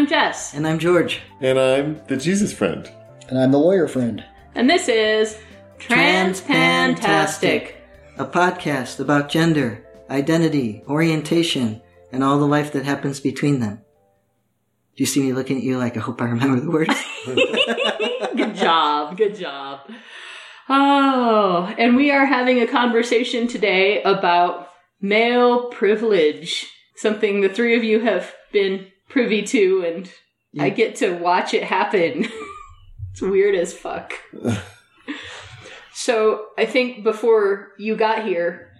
I'm Jess. And I'm George. And I'm the Jesus friend. And I'm the lawyer friend. And this is Transpantastic, a podcast about gender, identity, orientation, and all the life that happens between them. Do you see me looking at you like I hope I remember the words? good job. Good job. Oh, and we are having a conversation today about male privilege, something the three of you have been privy to, and yeah. I get to watch it happen. it's weird as fuck. so I think before you got here,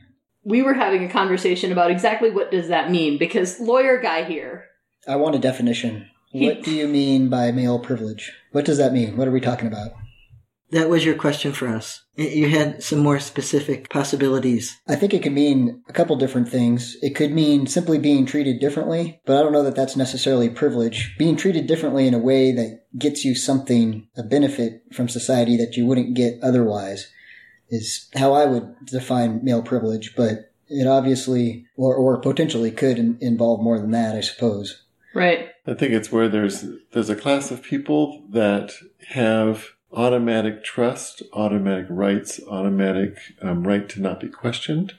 we were having a conversation about exactly what does that mean because lawyer guy here. I want a definition. He, what do you mean by male privilege? What does that mean? What are we talking about? That was your question for us. You had some more specific possibilities. I think it could mean a couple different things. It could mean simply being treated differently, but I don't know that that's necessarily privilege. Being treated differently in a way that gets you something, a benefit from society that you wouldn't get otherwise is how I would define male privilege, but it obviously or, or potentially could in, involve more than that, I suppose. Right. I think it's where there's there's a class of people that have automatic trust, automatic rights, automatic um, right to not be questioned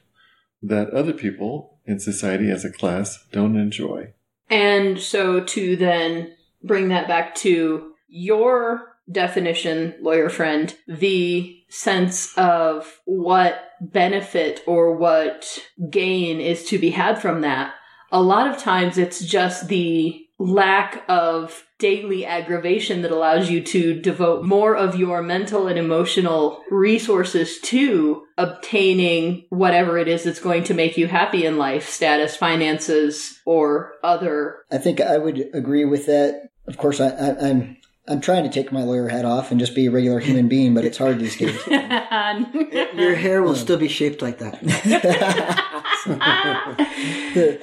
that other people in society as a class don't enjoy. And so to then bring that back to your definition, lawyer friend, the sense of what benefit or what gain is to be had from that. A lot of times it's just the lack of daily aggravation that allows you to devote more of your mental and emotional resources to obtaining whatever it is that's going to make you happy in life, status, finances, or other. I think I would agree with that. Of course, I, I, I'm I'm trying to take my lawyer hat off and just be a regular human being, but it's hard these days. Your hair will still be shaped like that.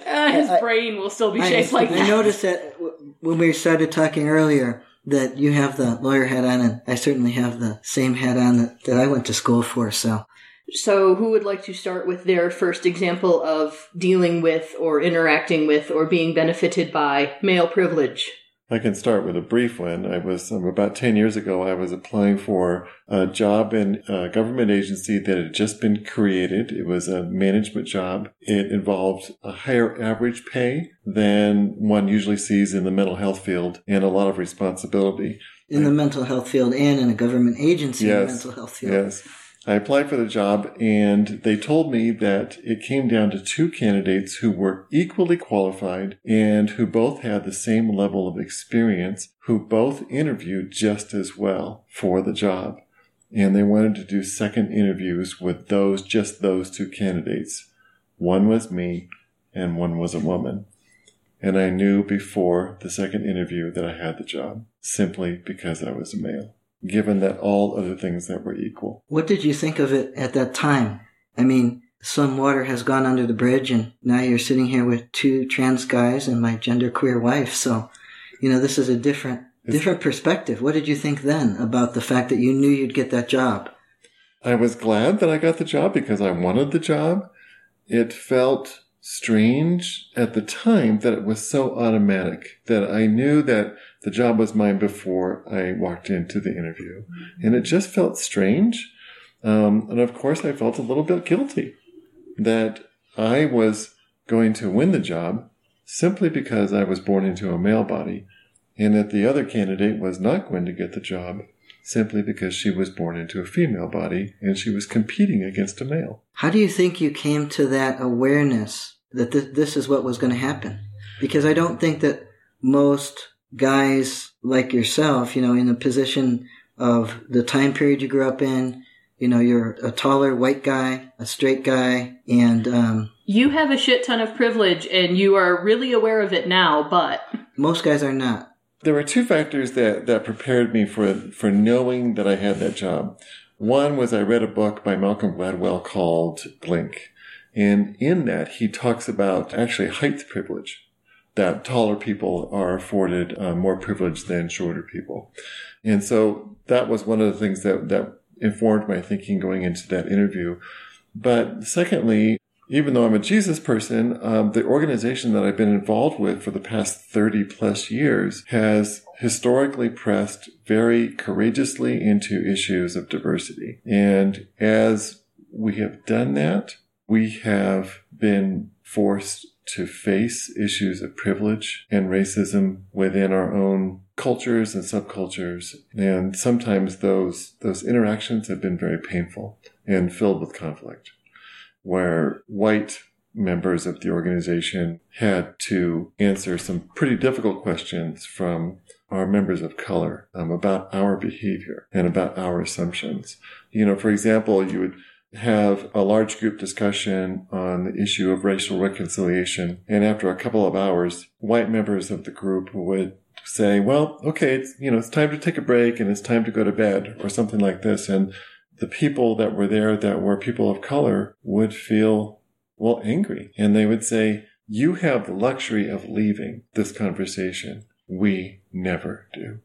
uh, his I, brain will still be shaped I, like that. I noticed that when we started talking earlier that you have the lawyer hat on, and I certainly have the same hat on that, that I went to school for. So, so who would like to start with their first example of dealing with, or interacting with, or being benefited by male privilege? I can start with a brief one. I was um, about 10 years ago, I was applying for a job in a government agency that had just been created. It was a management job. It involved a higher average pay than one usually sees in the mental health field and a lot of responsibility. In the mental health field and in a government agency yes, in the mental health field. Yes. I applied for the job and they told me that it came down to two candidates who were equally qualified and who both had the same level of experience, who both interviewed just as well for the job. And they wanted to do second interviews with those, just those two candidates. One was me and one was a woman. And I knew before the second interview that I had the job simply because I was a male given that all other things that were equal. What did you think of it at that time? I mean, some water has gone under the bridge and now you're sitting here with two trans guys and my genderqueer wife. So, you know, this is a different, it's, different perspective. What did you think then about the fact that you knew you'd get that job? I was glad that I got the job because I wanted the job. It felt strange at the time that it was so automatic that I knew that the job was mine before I walked into the interview. And it just felt strange. Um, and of course, I felt a little bit guilty that I was going to win the job simply because I was born into a male body, and that the other candidate was not going to get the job simply because she was born into a female body and she was competing against a male. How do you think you came to that awareness that th- this is what was going to happen? Because I don't think that most guys like yourself, you know, in the position of the time period you grew up in, you know, you're a taller white guy, a straight guy, and um, you have a shit ton of privilege, and you are really aware of it now. But most guys are not. There were two factors that that prepared me for for knowing that I had that job. One was I read a book by Malcolm Gladwell called Blink, and in that he talks about actually height privilege that taller people are afforded uh, more privilege than shorter people. And so that was one of the things that, that informed my thinking going into that interview. But secondly, even though I'm a Jesus person, um, the organization that I've been involved with for the past 30 plus years has historically pressed very courageously into issues of diversity. And as we have done that, we have been forced to face issues of privilege and racism within our own cultures and subcultures. And sometimes those, those interactions have been very painful and filled with conflict where white members of the organization had to answer some pretty difficult questions from our members of color um, about our behavior and about our assumptions. You know, for example, you would have a large group discussion on the issue of racial reconciliation. And after a couple of hours, white members of the group would say, well, okay, it's, you know, it's time to take a break and it's time to go to bed or something like this. And the people that were there that were people of color would feel, well, angry. And they would say, you have the luxury of leaving this conversation. We never do.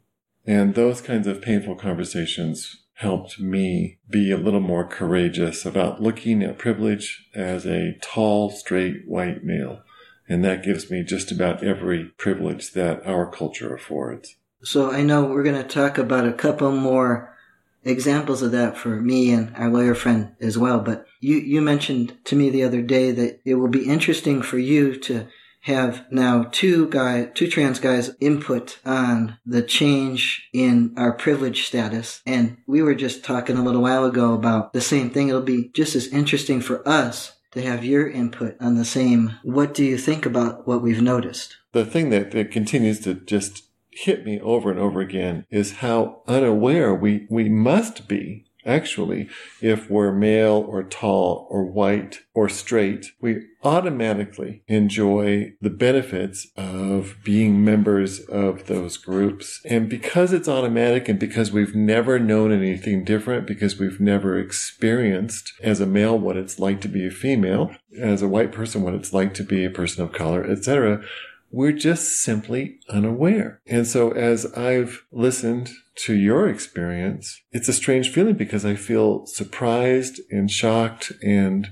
And those kinds of painful conversations helped me be a little more courageous about looking at privilege as a tall, straight white male. And that gives me just about every privilege that our culture affords. So I know we're going to talk about a couple more examples of that for me and our lawyer friend as well. But you, you mentioned to me the other day that it will be interesting for you to have now two guy, two trans guys input on the change in our privilege status. And we were just talking a little while ago about the same thing. It'll be just as interesting for us to have your input on the same. What do you think about what we've noticed? The thing that, that continues to just hit me over and over again is how unaware we, we must be Actually, if we're male or tall or white or straight, we automatically enjoy the benefits of being members of those groups. And because it's automatic and because we've never known anything different, because we've never experienced as a male what it's like to be a female, as a white person what it's like to be a person of color, etc., we're just simply unaware. And so as I've listened to your experience, it's a strange feeling because I feel surprised and shocked and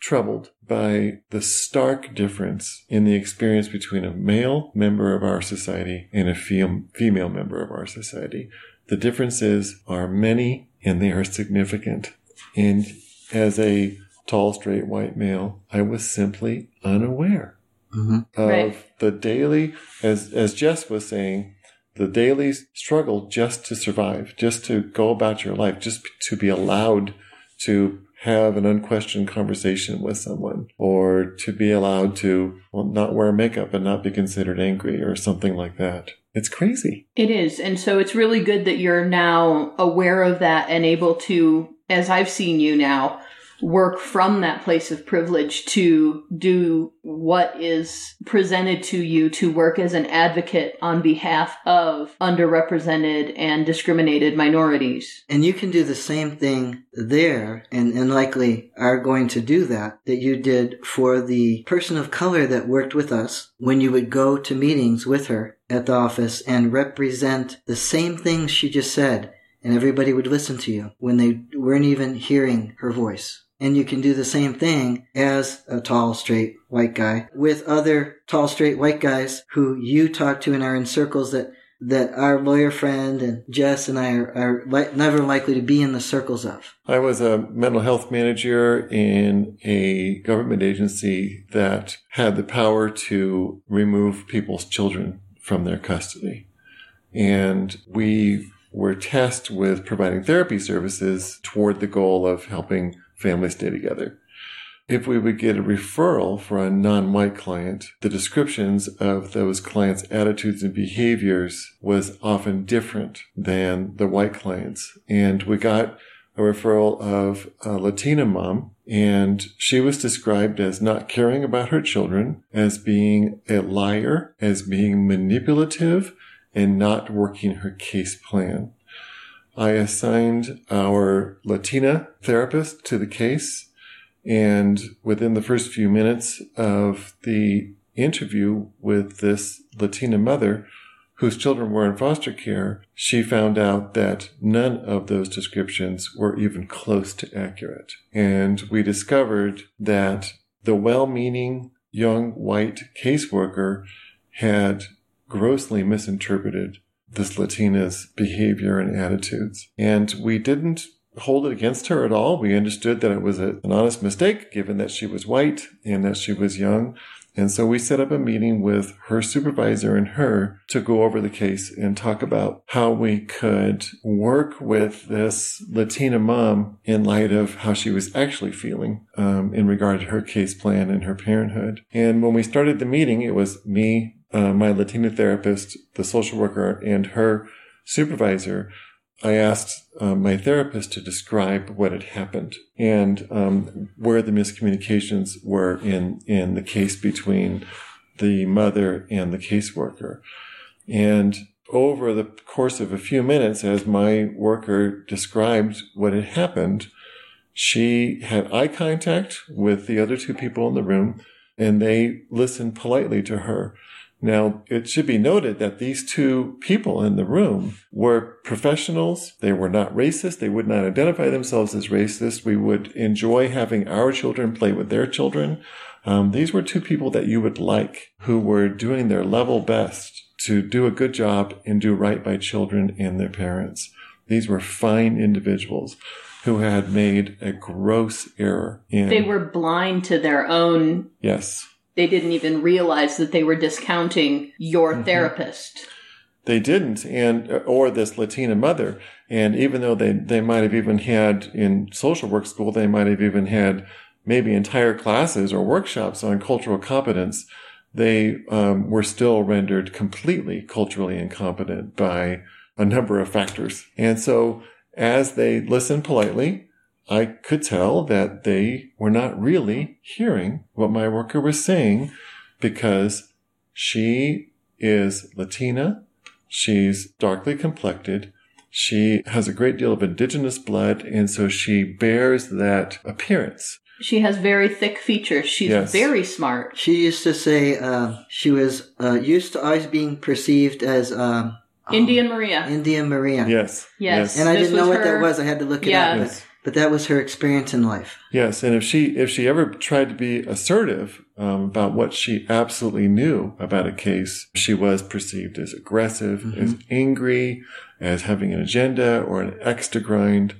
troubled by the stark difference in the experience between a male member of our society and a female member of our society. The differences are many and they are significant. And as a tall, straight white male, I was simply unaware mm-hmm. of right. the daily, as, as Jess was saying, the daily struggle just to survive, just to go about your life, just to be allowed to have an unquestioned conversation with someone or to be allowed to well, not wear makeup and not be considered angry or something like that. It's crazy. It is. And so it's really good that you're now aware of that and able to, as I've seen you now, work from that place of privilege to do what is presented to you to work as an advocate on behalf of underrepresented and discriminated minorities. And you can do the same thing there and, and likely are going to do that that you did for the person of color that worked with us when you would go to meetings with her at the office and represent the same things she just said and everybody would listen to you when they weren't even hearing her voice. And you can do the same thing as a tall, straight white guy with other tall, straight white guys who you talk to and are in circles that that our lawyer friend and Jess and I are, are li- never likely to be in the circles of. I was a mental health manager in a government agency that had the power to remove people's children from their custody. And we were tasked with providing therapy services toward the goal of helping families stay together. If we would get a referral for a non-white client, the descriptions of those clients' attitudes and behaviors was often different than the white clients. And we got a referral of a Latina mom, and she was described as not caring about her children, as being a liar, as being manipulative, and not working her case plan. I assigned our Latina therapist to the case. And within the first few minutes of the interview with this Latina mother, whose children were in foster care, she found out that none of those descriptions were even close to accurate. And we discovered that the well-meaning young white caseworker had grossly misinterpreted this Latina's behavior and attitudes. And we didn't hold it against her at all. We understood that it was a, an honest mistake given that she was white and that she was young. And so we set up a meeting with her supervisor and her to go over the case and talk about how we could work with this Latina mom in light of how she was actually feeling um, in regard to her case plan and her parenthood. And when we started the meeting, it was me, uh, my Latina therapist, the social worker, and her supervisor I asked um, my therapist to describe what had happened and um, where the miscommunications were in in the case between the mother and the caseworker. And over the course of a few minutes, as my worker described what had happened, she had eye contact with the other two people in the room, and they listened politely to her. Now, it should be noted that these two people in the room were professionals. They were not racist. They would not identify themselves as racist. We would enjoy having our children play with their children. Um, these were two people that you would like who were doing their level best to do a good job and do right by children and their parents. These were fine individuals who had made a gross error. In, they were blind to their own yes they didn't even realize that they were discounting your mm-hmm. therapist. They didn't, and or this Latina mother. And even though they they might have even had in social work school, they might have even had maybe entire classes or workshops on cultural competence. They um, were still rendered completely culturally incompetent by a number of factors. And so, as they listened politely, I could tell that they were not really hearing what my worker was saying because she is Latina. She's darkly complected. She has a great deal of indigenous blood, and so she bears that appearance. She has very thick features. She's yes. very smart. She used to say uh, she was uh, used to always being perceived as um, Indian Maria. Indian Maria. Yes. Yes. And I this didn't know her... what that was. I had to look it up. Yes. But that was her experience in life. Yes, and if she if she ever tried to be assertive um, about what she absolutely knew about a case, she was perceived as aggressive, mm-hmm. as angry, as having an agenda or an X to grind.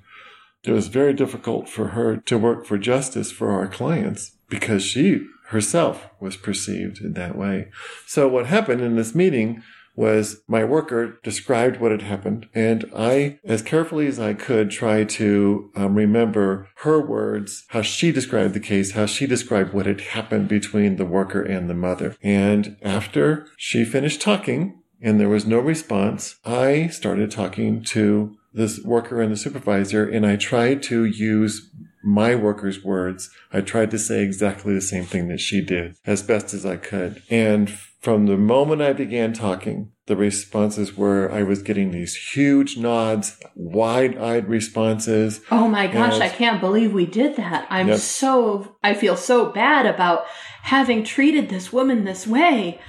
It was very difficult for her to work for justice for our clients because she herself was perceived in that way. So what happened in this meeting was my worker described what had happened, and I, as carefully as I could, try to um, remember her words, how she described the case, how she described what had happened between the worker and the mother. And after she finished talking, and there was no response, I started talking to this worker and the supervisor, and I tried to use my worker's words. I tried to say exactly the same thing that she did as best as I could. And from the moment I began talking, the responses were I was getting these huge nods, wide eyed responses. Oh my gosh, I can't believe we did that. I'm yep. so, I feel so bad about having treated this woman this way.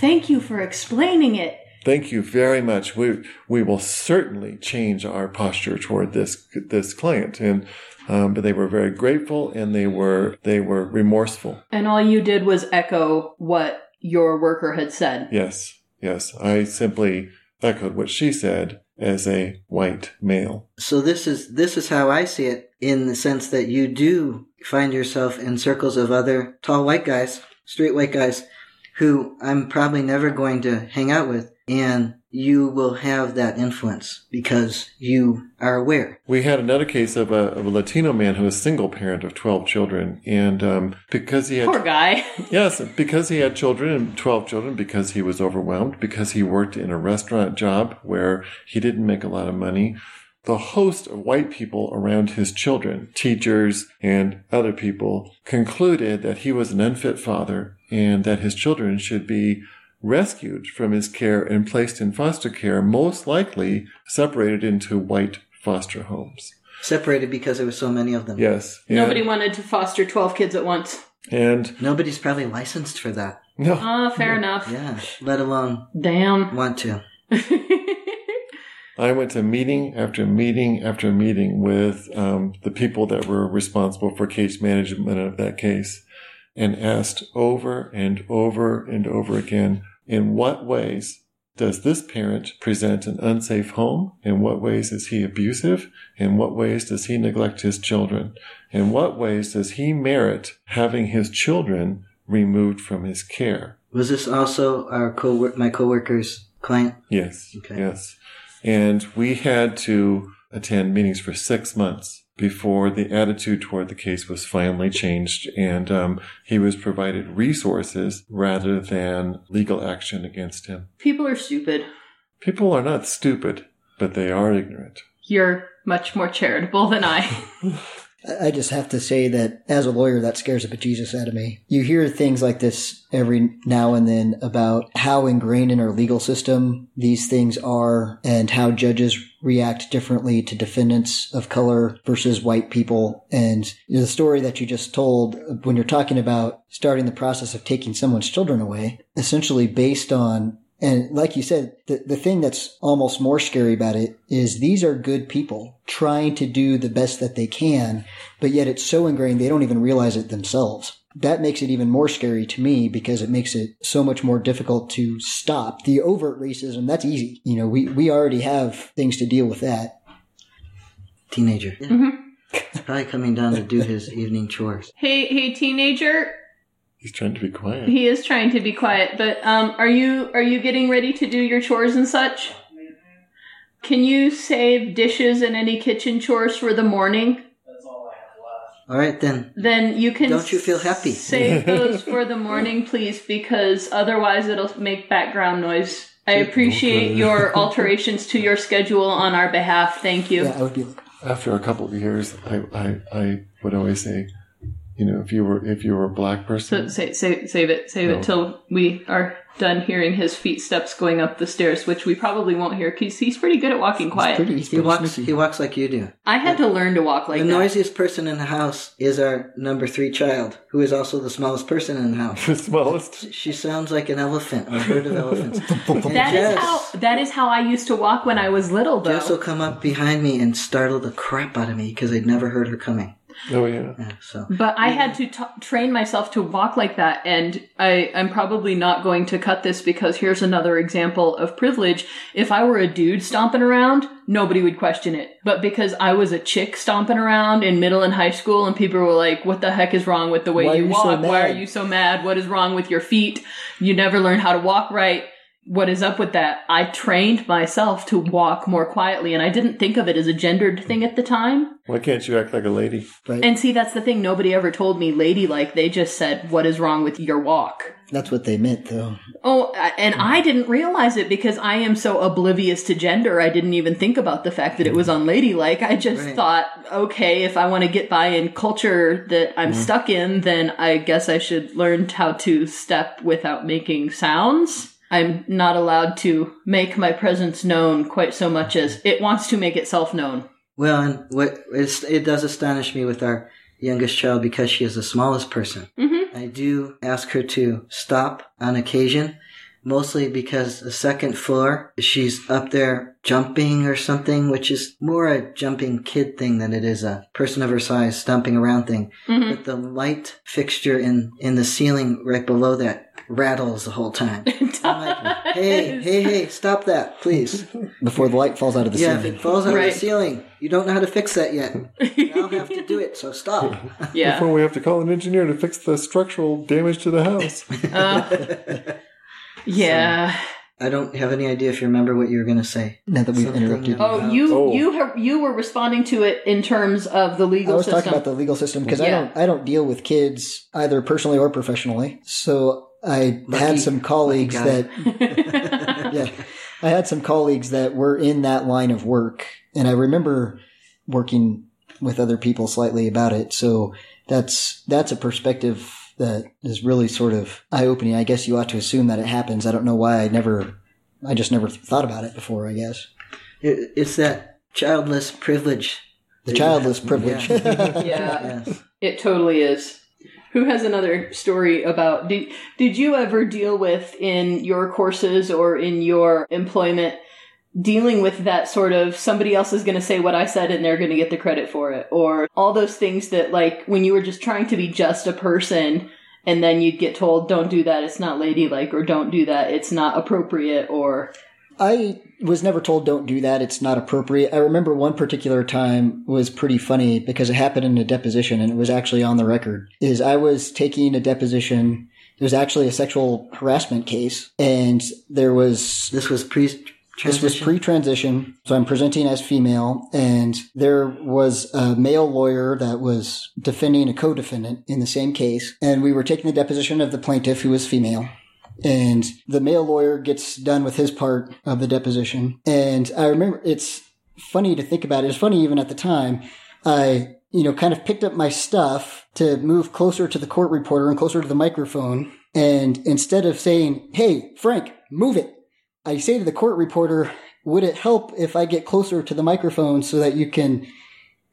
Thank you for explaining it. Thank you very much. We we will certainly change our posture toward this this client, and um, but they were very grateful and they were they were remorseful. And all you did was echo what your worker had said. Yes, yes. I simply echoed what she said as a white male. So this is this is how I see it in the sense that you do find yourself in circles of other tall white guys, straight white guys who I'm probably never going to hang out with and you will have that influence because you are aware. We had another case of a, of a Latino man who was single parent of 12 children. And um, because he had. Poor guy. yes, because he had children and 12 children, because he was overwhelmed, because he worked in a restaurant job where he didn't make a lot of money. The host of white people around his children, teachers and other people, concluded that he was an unfit father and that his children should be rescued from his care and placed in foster care, most likely separated into white foster homes. Separated because there were so many of them. Yes. Nobody wanted to foster 12 kids at once. And nobody's probably licensed for that. No. Oh, fair enough. Yeah, let alone damn want to. I went to meeting after meeting after meeting with um, the people that were responsible for case management of that case. And asked over and over and over again, in what ways does this parent present an unsafe home? In what ways is he abusive? In what ways does he neglect his children? In what ways does he merit having his children removed from his care? Was this also our co my coworker's client? Yes. Okay. Yes. And we had to attend meetings for six months before the attitude toward the case was finally changed and um, he was provided resources rather than legal action against him. People are stupid. People are not stupid, but they are ignorant. You're much more charitable than I. I I just have to say that as a lawyer, that scares the bejesus out of me. You hear things like this every now and then about how ingrained in our legal system these things are and how judges react differently to defendants of color versus white people. And the story that you just told when you're talking about starting the process of taking someone's children away, essentially based on and like you said, the, the thing that's almost more scary about it is these are good people trying to do the best that they can, but yet it's so ingrained they don't even realize it themselves. That makes it even more scary to me because it makes it so much more difficult to stop. The overt racism, that's easy. You know, we, we already have things to deal with that. Teenager. Yeah. Mhm. He's probably coming down to do his evening chores. hey, hey, teenager. He's trying to be quiet. He is trying to be quiet, but um, are you are you getting ready to do your chores and such? Can you save dishes and any kitchen chores for the morning? All right then. Then you can. Don't you feel happy? Save those for the morning, please, because otherwise it'll make background noise. I appreciate Okay. your alterations to your schedule on our behalf. Thank you. Yeah, I would be After a couple of years, I, I, I would always say, you know, if you were if you were a black So person, save, save, save it, save No. it till we are done hearing his feet steps going up the stairs, which we probably won't hear because he's pretty good at walking quiet. pretty, he's He walks. sneaky. He walks like you do. I had to learn to walk like the that. noisiest person in the house is our number three child, who is also the smallest person in the house. the smallest. She sounds like an elephant, a herd of elephants. And That is Jess- how that is how I used to walk when I was little, though. Jess will come up behind me and startle the crap out of me because I'd never heard her coming. Oh yeah. Yeah, so But I had to t- train myself to walk like that, and I, I'm probably not going to cut this because here's another example of privilege. If I were a dude stomping around, nobody would question it. But because I was a chick stomping around in middle and high school, and people were like, "What the heck is wrong with the way Why are you you walk? so Why are you so mad? What is wrong with your feet? You never learn how to walk right." What is up with that? I trained myself to walk more quietly, and I didn't think of it as a gendered thing at the time. Why can't you act like a lady? right? And see, that's the thing. Nobody ever told me ladylike. They just said, "What is wrong with your walk?" That's what they meant, though. Oh, uh, and mm. I didn't realize it because I am so oblivious to gender. I didn't even think about the fact that it was unladylike. I just Right. thought, okay, if I want to get by in culture that I'm mm. stuck in, then I guess I should learn how to step without making sounds. I'm not allowed to make my presence known quite so much as it wants to make itself known. well, and what it does astonish me with our youngest child because she is the smallest person. Mm-hmm. I do ask her to stop on occasion, mostly because the second floor, she's up there jumping or something, which is more a jumping kid thing than it is a person of her size stomping around thing. Mm-hmm. But the light fixture in, in the ceiling right below that rattles the whole time. I'm like, hey, hey, hey, stop that, please. Before the light falls out of the Yeah, if ceiling. it falls out Right. of the ceiling, you don't know how to fix that yet. I'll have to do it, so stop. yeah. Before we have to call an engineer to fix the structural damage to the house. Uh, yeah. I don't have any idea if you remember what you were going to say. Now that we've Something interrupted you. about- Oh, you Oh. you ha- you were responding to it in terms of the legal I was system. talking about the legal system because I Yeah. don't I don't deal with kids either personally or professionally. So I Lucky- had some colleagues that yeah, I had some colleagues that were in that line of work, and I remember working with other people slightly about it. So that's that's a perspective that is really sort of eye opening. I guess you ought to assume that it happens. I don't know why I never, I just never thought about it before. I guess It, it's that childless privilege. the childless have. privilege. Yeah. yeah, yes. it totally is. Who has another story about did did you ever deal with in your courses or in your employment dealing with that sort of somebody else is going to say what I said and they're going to get the credit for it or all those things that like when you were just trying to be just a person and then you'd get told, "Don't do that. It's not ladylike," or "Don't do that. It's not appropriate," or I was never told don't do that. It's not appropriate. I remember one particular time was pretty funny because it happened in a deposition and it was actually on the record. Is I was taking a deposition. It was actually a sexual harassment case and there was This was pre this was pre-transition, so I'm presenting as female, and there was a male lawyer that was defending a co-defendant in the same case, and we were taking the deposition of the plaintiff who was female. And the male lawyer gets done with his part of the deposition. And I remember it's funny to think about it. It's funny even at the time. I, you know, kind of picked up my stuff to move closer to the court reporter and closer to the microphone. And instead of saying, Hey, Frank, move it, I say to the court reporter, would it help if I get closer to the microphone so that you can,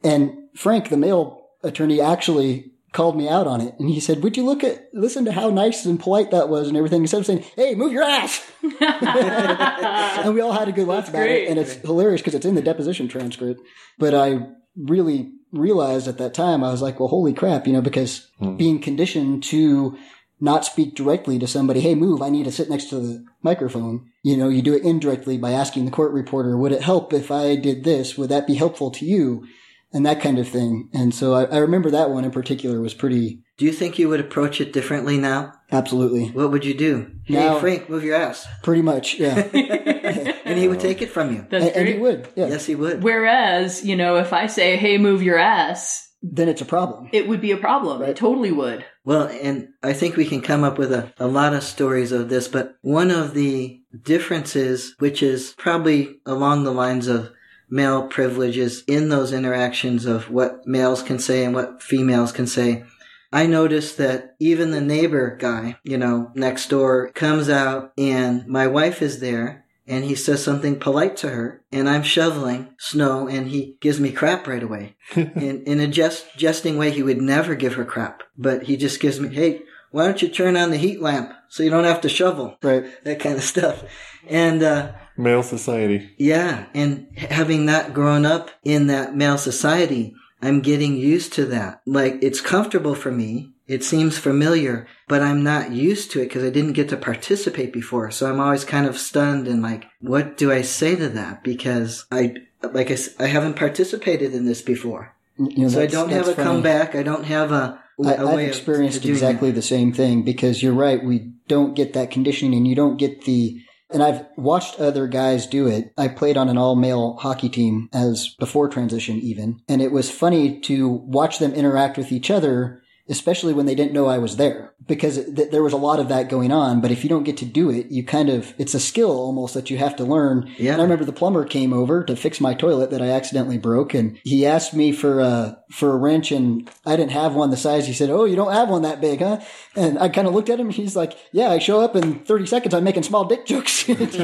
and Frank, the male attorney, actually called me out on it. And he said, would you look at, listen to how nice and polite that was and everything instead of saying, Hey, move your ass. and we all had a good laugh That's about great. it. And it's hilarious because it's in the deposition transcript. But I really realized at that time, I was like, well, holy crap, you know, because hmm. being conditioned to not speak directly to somebody, hey, move, I need to sit next to the microphone. You know, you do it indirectly by asking the court reporter, would it help if I did this? Would that be helpful to you? And that kind of thing. And so I, I remember that one in particular was pretty, Do you think you would approach it differently now? absolutely, What would you do? Now- hey, Frank, move your ass. pretty much, yeah. And he would take it from you. That's and, and he would, yeah. Yes, he would. Whereas, you know, if I say, "Hey, move your ass," Then it's a problem. it would be a problem. Right. It totally would. Well, and I think we can come up with a, a lot of stories of this, but one of the differences, which is probably along the lines of male privileges in those interactions of what males can say and what females can say, I noticed that even the neighbor guy, you know, next door comes out and my wife is there and he says something polite to her and I'm shoveling snow and he gives me crap right away. in, in a jest, jesting way, he would never give her crap, but he just gives me, hey, why don't you turn on the heat lamp so you don't have to shovel? Right. That kind of stuff. And, uh, Male society. yeah, and having that grown up in that male society, I'm getting used to that. Like, it's comfortable for me. It seems familiar, but I'm not used to it because I didn't get to participate before. So I'm always kind of stunned and like, what do I say to that? Because I, like I, I haven't participated in this before. You know, So I don't have a funny. comeback. I don't have a, I, a I've way of experienced doing exactly that. the same thing because you're right. We don't get that conditioning and you don't get the, and I've watched other guys do it. I played on an all male hockey team as before transition even. And it was funny to watch them interact with each other, especially when they didn't know I was there because th- there was a lot of that going on. But if you don't get to do it, you kind of, it's a skill almost that you have to learn. Yeah. And I remember the plumber came over to fix my toilet that I accidentally broke, and he asked me for a for a wrench, and I didn't have one the size. He said, "Oh, you don't have one that big, huh?" And I kind of looked at him. and He's like, "Yeah, I show up in thirty seconds. I'm making small dick jokes." That's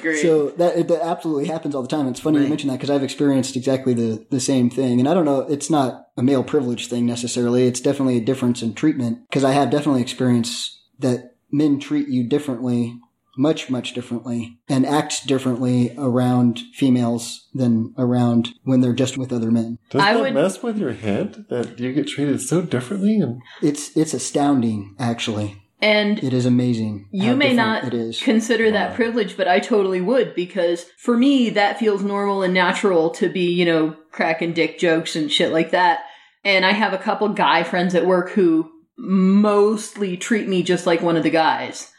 great. So that it, that absolutely happens all the time. It's funny you mention that because I've experienced exactly the the same thing, and I don't know. It's not a male privilege thing necessarily. It's definitely a difference in treatment because I have definitely experienced that men treat you differently, much much differently, and act differently around females than around when they're just with other men. Does I that would- mess with your head that you get treated so differently? And It's it's astounding, actually. And It is amazing. You may not It is. consider that privilege, but I totally would because for me, that feels normal and natural to be, you know, cracking dick jokes and shit like that. And I have a couple guy friends at work who mostly treat me just like one of the guys.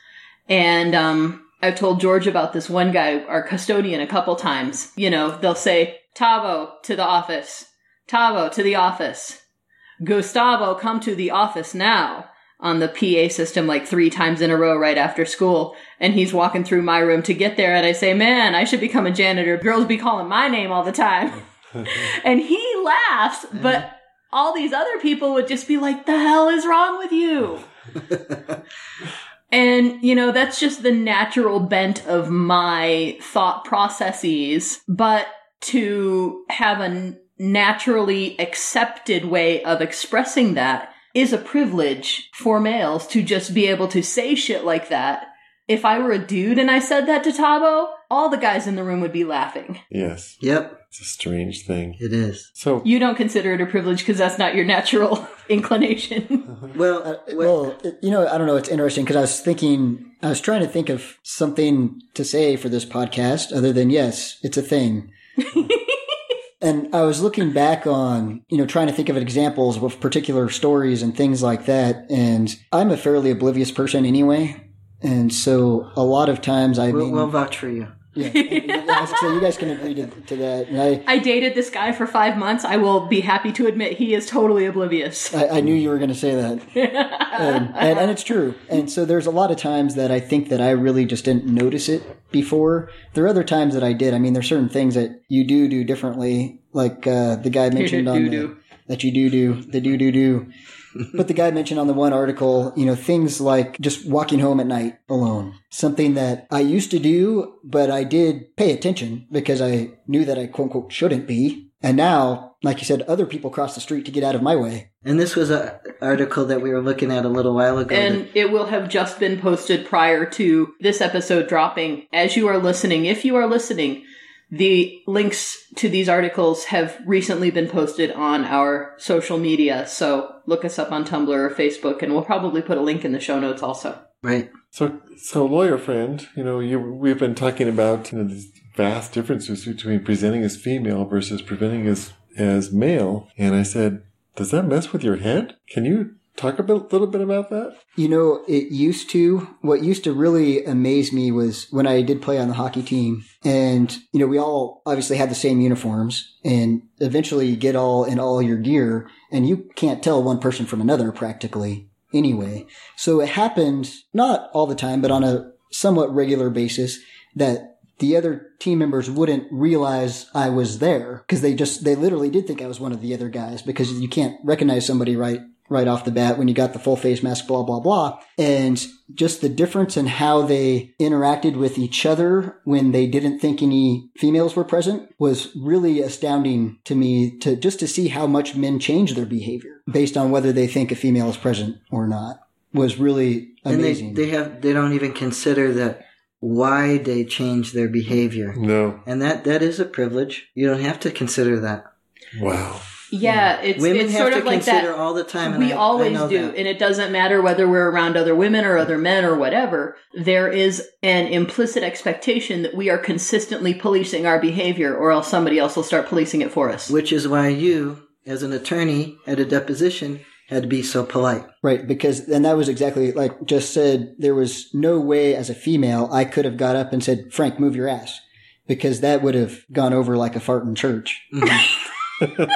And, um, I've told George about this one guy, our custodian, a couple times. You know, they'll say, Tavo to the office. Tavo to the office. Gustavo, come to the office now on the PA system like three times in a row right after school. And he's walking through my room to get there. And I say, man, I should become a janitor. Girls be calling my name all the time. and he laughs, but all these other people would just be like, the hell is wrong with you? And, you know, that's just the natural bent of my thought processes. But to have a naturally accepted way of expressing that is a privilege for males to just be able to say shit like that if I were a dude and I said that to Tavo, all the guys in the room would be laughing. Yes. Yep, It's a strange thing. it is. So, You don't consider it a privilege because that's not your natural inclination. Well, Uh, well, it- you know, I don't know. It's interesting because I was thinking, I was trying to think of something to say for this podcast other than yes, it's a thing. and I was looking back on, you know, trying to think of examples of particular stories and things like that. And I'm a fairly oblivious person anyway. And so a lot of times I we'll, mean, we'll vouch for you. Yeah, yeah, so you guys can agree to, to that. I, I dated this guy for five months. I will be happy to admit he is totally oblivious. I, I knew you were going to say that. Um, and, and it's true. And so there's a lot of times that I think that I really just didn't notice it before. There are other times that I did. I mean, there's certain things that you do do differently, like uh, the guy mentioned on the, that you do do the do do do. But the guy mentioned on the one article, you know, things like just walking home at night alone, something that I used to do, but I did pay attention because I knew that I quote unquote shouldn't be. And now, like you said, other people cross the street to get out of my way. And this was an article that we were looking at a little while ago. And that- it will have just been posted prior to this episode dropping. As you are listening, if you are listening, the links to these articles have recently been posted on our social media. So look us up on Tumblr or Facebook, and we'll probably put a link in the show notes also. right. so, so lawyer friend, you know, you we've been talking about you know these vast differences between presenting as female versus presenting as as male, and I said, does that mess with your head? Can you talk a bit, little bit about that? You know, it used to, what used to really amaze me was when I did play on the hockey team and, you know, we all obviously had the same uniforms and eventually you get all in all your gear and you can't tell one person from another practically anyway. So it happened not all the time, but on a somewhat regular basis that the other team members wouldn't realize I was there because they just, they literally did think I was one of the other guys because you can't recognize somebody right right off the bat when you got the full face mask, blah, blah, blah. And just the difference in how they interacted with each other when they didn't think any females were present was really astounding to me to just to see how much men change their behavior based on whether they think a female is present or not was really amazing. And they, they have they don't even consider that why they change their behavior. No. And that that is a privilege. You don't have to consider that. Wow. Yeah, it's, Women it's have sort to of like consider that. all the time. and we I- I always know do, that. and it doesn't matter whether we're around other women or other men or whatever. There is an implicit expectation that we are consistently policing our behavior, or else somebody else will start policing it for us. Which is why you, as an attorney at a deposition, had to be so polite. Right, because and that was exactly like just said. There was no way as a female I could have got up and said, "Frank, move your ass," because that would have gone over like a fart in church. Mm-hmm.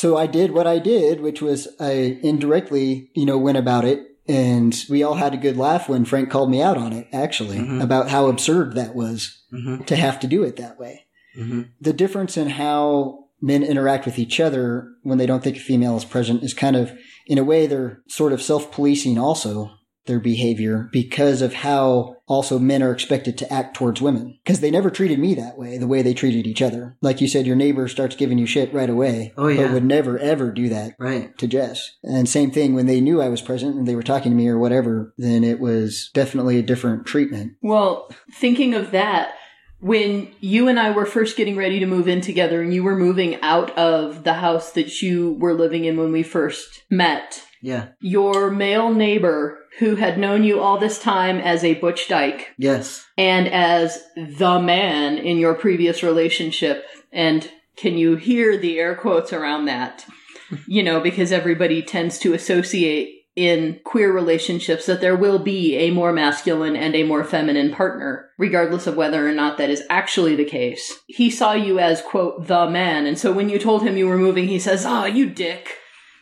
so I did what I did, which was I indirectly, you know, went about it, and we all had a good laugh when Frank called me out on it. Actually, Mhm. about how absurd that was Mhm. to have to do it that way hmm the difference in how men interact with each other when they don't think a female is present is kind of, in a way, they're sort of self policing also their behavior because of how also men are expected to act towards women. Because they never treated me that way, the way they treated each other. Like you said, your neighbor starts giving you shit right away. Oh, yeah. But would never, ever do that Right. to Jess. And same thing when they knew I was present and they were talking to me or whatever, then it was definitely a different treatment. Well, thinking of that, when you and I were first getting ready to move in together and you were moving out of the house that you were living in when we first met, Yeah. your male neighbor who had known you all this time as a Butch Dyke Yes. and as the man in your previous relationship, and can you hear the air quotes around that? You know, because everybody tends to associate in queer relationships that there will be a more masculine and a more feminine partner, regardless of whether or not that is actually the case. He saw you as, quote, the man, and so when you told him you were moving, he says, Oh, you dick.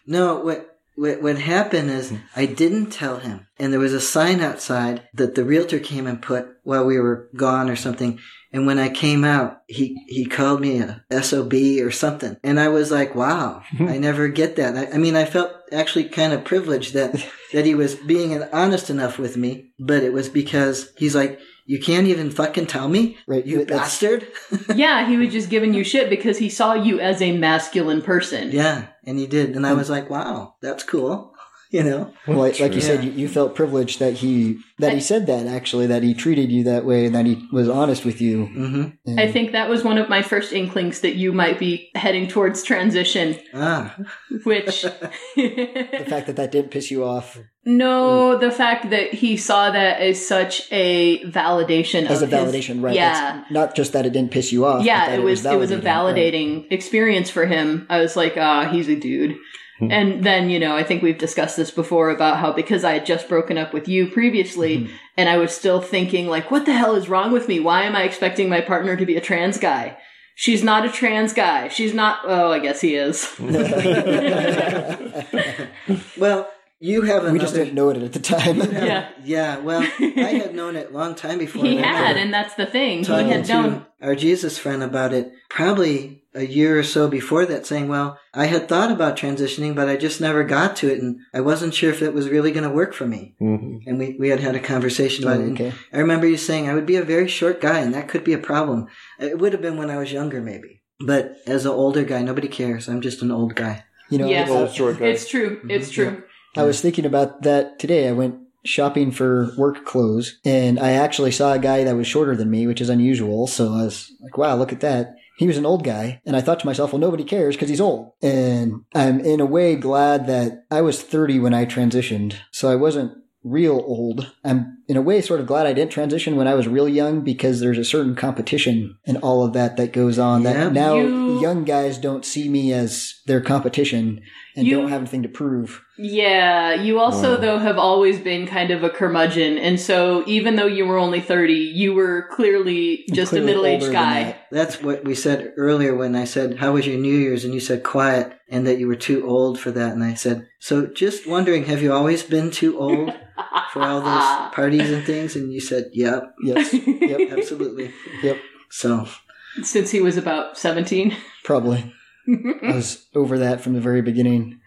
No, what, what what happened is hmm. I didn't tell him, and there was a sign outside that the realtor came and put while we were gone or something. And when I came out, he he called me a sob or something, and I was like, "Wow, hmm. I never get that." I, I mean, I felt actually kind of privileged that that he was being honest enough with me, but it was because he's like, "You can't even fucking tell me, Right. you That's- bastard." yeah, he was just giving you shit because he saw you as a masculine person. yeah, and he did, and I was like, "Wow, that's cool." You know. Well, like, like you True. said, you, you felt privileged that he that he said that actually that he treated you that way and that he was honest with you. hmm And I think that was one of my first inklings that you might be heading towards transition, Ah, which. the fact that that didn't piss you off no, the fact that he saw that as such a validation as a of his- validation, right? Yeah. It's not just that it didn't piss you off. but yeah, that it was it was a validating, right. validating experience for him. I was like, ah, he's a dude. Hmm. And then, you know, I think we've discussed this before about how because I had just broken up with you previously Mhm. and I was still thinking like, what the hell is wrong with me? Why am I expecting my partner to be a trans guy? She's not a trans guy. She's not oh, I guess he is. well, you have another. we just didn't know it at the time. Yeah. Yeah, well, I had known it a long time before. He had, and that's the thing. He talking had to known our Jesus friend about it probably a year or so before that, saying, "Well, I had thought about transitioning, but I just never got to it, and I wasn't sure if it was really going to work for me." Mhm. And we, we had had a conversation about it. And okay. I remember you saying I would be a very short guy, and that could be a problem. It would have been when I was younger, maybe. But as an older guy, nobody cares. I'm just an old guy. You know, Yes. I- Old short guy. it's true. It's true. I was thinking about that today. I went shopping for work clothes and I actually saw a guy that was shorter than me, which is unusual. So I was like, wow, look at that. He was an old guy. And I thought to myself, well, nobody cares because he's old. And I'm in a way glad that I was 30 when I transitioned. So I wasn't real old. I'm in a way sort of glad I didn't transition when I was real young because there's a certain competition and all of that that goes on Yeah. that now You- young guys don't see me as their competition and You- don't have anything to prove. Yeah, you also Wow. though have always been kind of a curmudgeon, and so even though you were only thirty, you were clearly just Clearly a middle-aged guy. that. That's what we said earlier when I said, How was your New Year's? And you said quiet and that you were too old for that. And I said, So just wondering, have you always been too old for all those parties and things? And you said, Yep, Yes. Yep. absolutely. Yep. So, Since he was about seventeen. Probably. I was over that from the very beginning.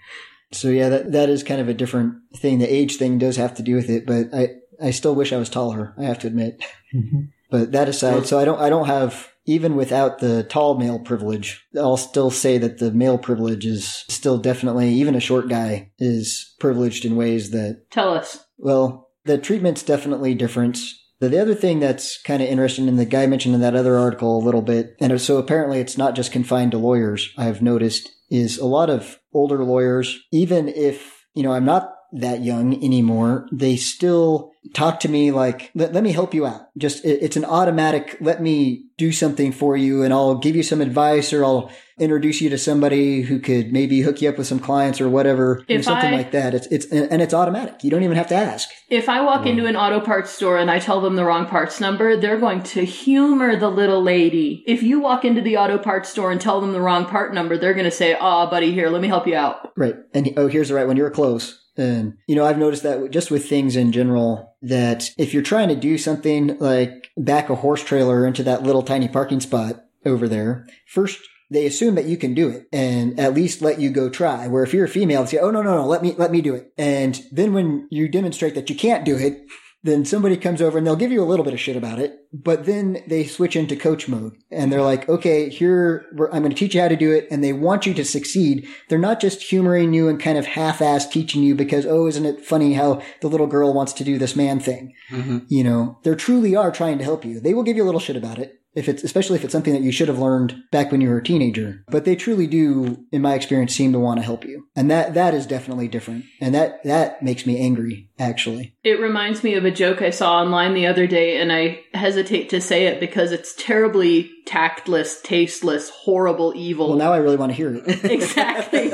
So yeah, that that is kind of a different thing. The age thing does have to do with it, but I I still wish I was taller. I have to admit. Mm-hmm. But that aside, so I don't I don't have even without the tall male privilege, I'll still say that the male privilege is still definitely even a short guy is privileged in ways that Tell us. well, the treatment's definitely different. The, the other thing that's kind of interesting, and the guy mentioned in that other article a little bit, and so apparently it's not just confined to lawyers, I've noticed, is a lot of older lawyers, even if, you know, I'm not that young anymore, they still talk to me like, let, let me help you out. Just, it, it's an automatic, let me do something for you and I'll give you some advice or I'll introduce you to somebody who could maybe hook you up with some clients or whatever, you know, something I- like that. It's, it's, and it's automatic. You don't even have to ask. If I walk into an auto parts store and I tell them the wrong parts number, they're going to humor the little lady. If you walk into the auto parts store and tell them the wrong part number, they're going to say, "Aw, buddy, here, let me help you out." Right. And oh, here's the right one. You're close. And, you know, I've noticed that just with things in general, that if you're trying to do something like back a horse trailer into that little tiny parking spot over there, first they assume that you can do it and at least let you go try. Where if you're a female, they say, oh, no, no, no, let me, let me do it. And then when you demonstrate that you can't do it, then somebody comes over and they'll give you a little bit of shit about it, but then they switch into coach mode and they're like, okay, here, we're, I'm going to teach you how to do it. And they want you to succeed. They're not just humoring you and kind of half-ass teaching you because, oh, isn't it funny how the little girl wants to do this man thing? mhm. You know, they truly are trying to help you. They will give you a little shit about it. If it's, especially if it's something that you should have learned back when you were a teenager, but they truly do, in my experience, seem to want to help you. And that, that is definitely different. And that, that makes me angry, actually. It reminds me of a joke I saw online the other day, and I hesitate to say it because it's terribly tactless, tasteless, horrible, evil. Well, now I really want to hear it. exactly.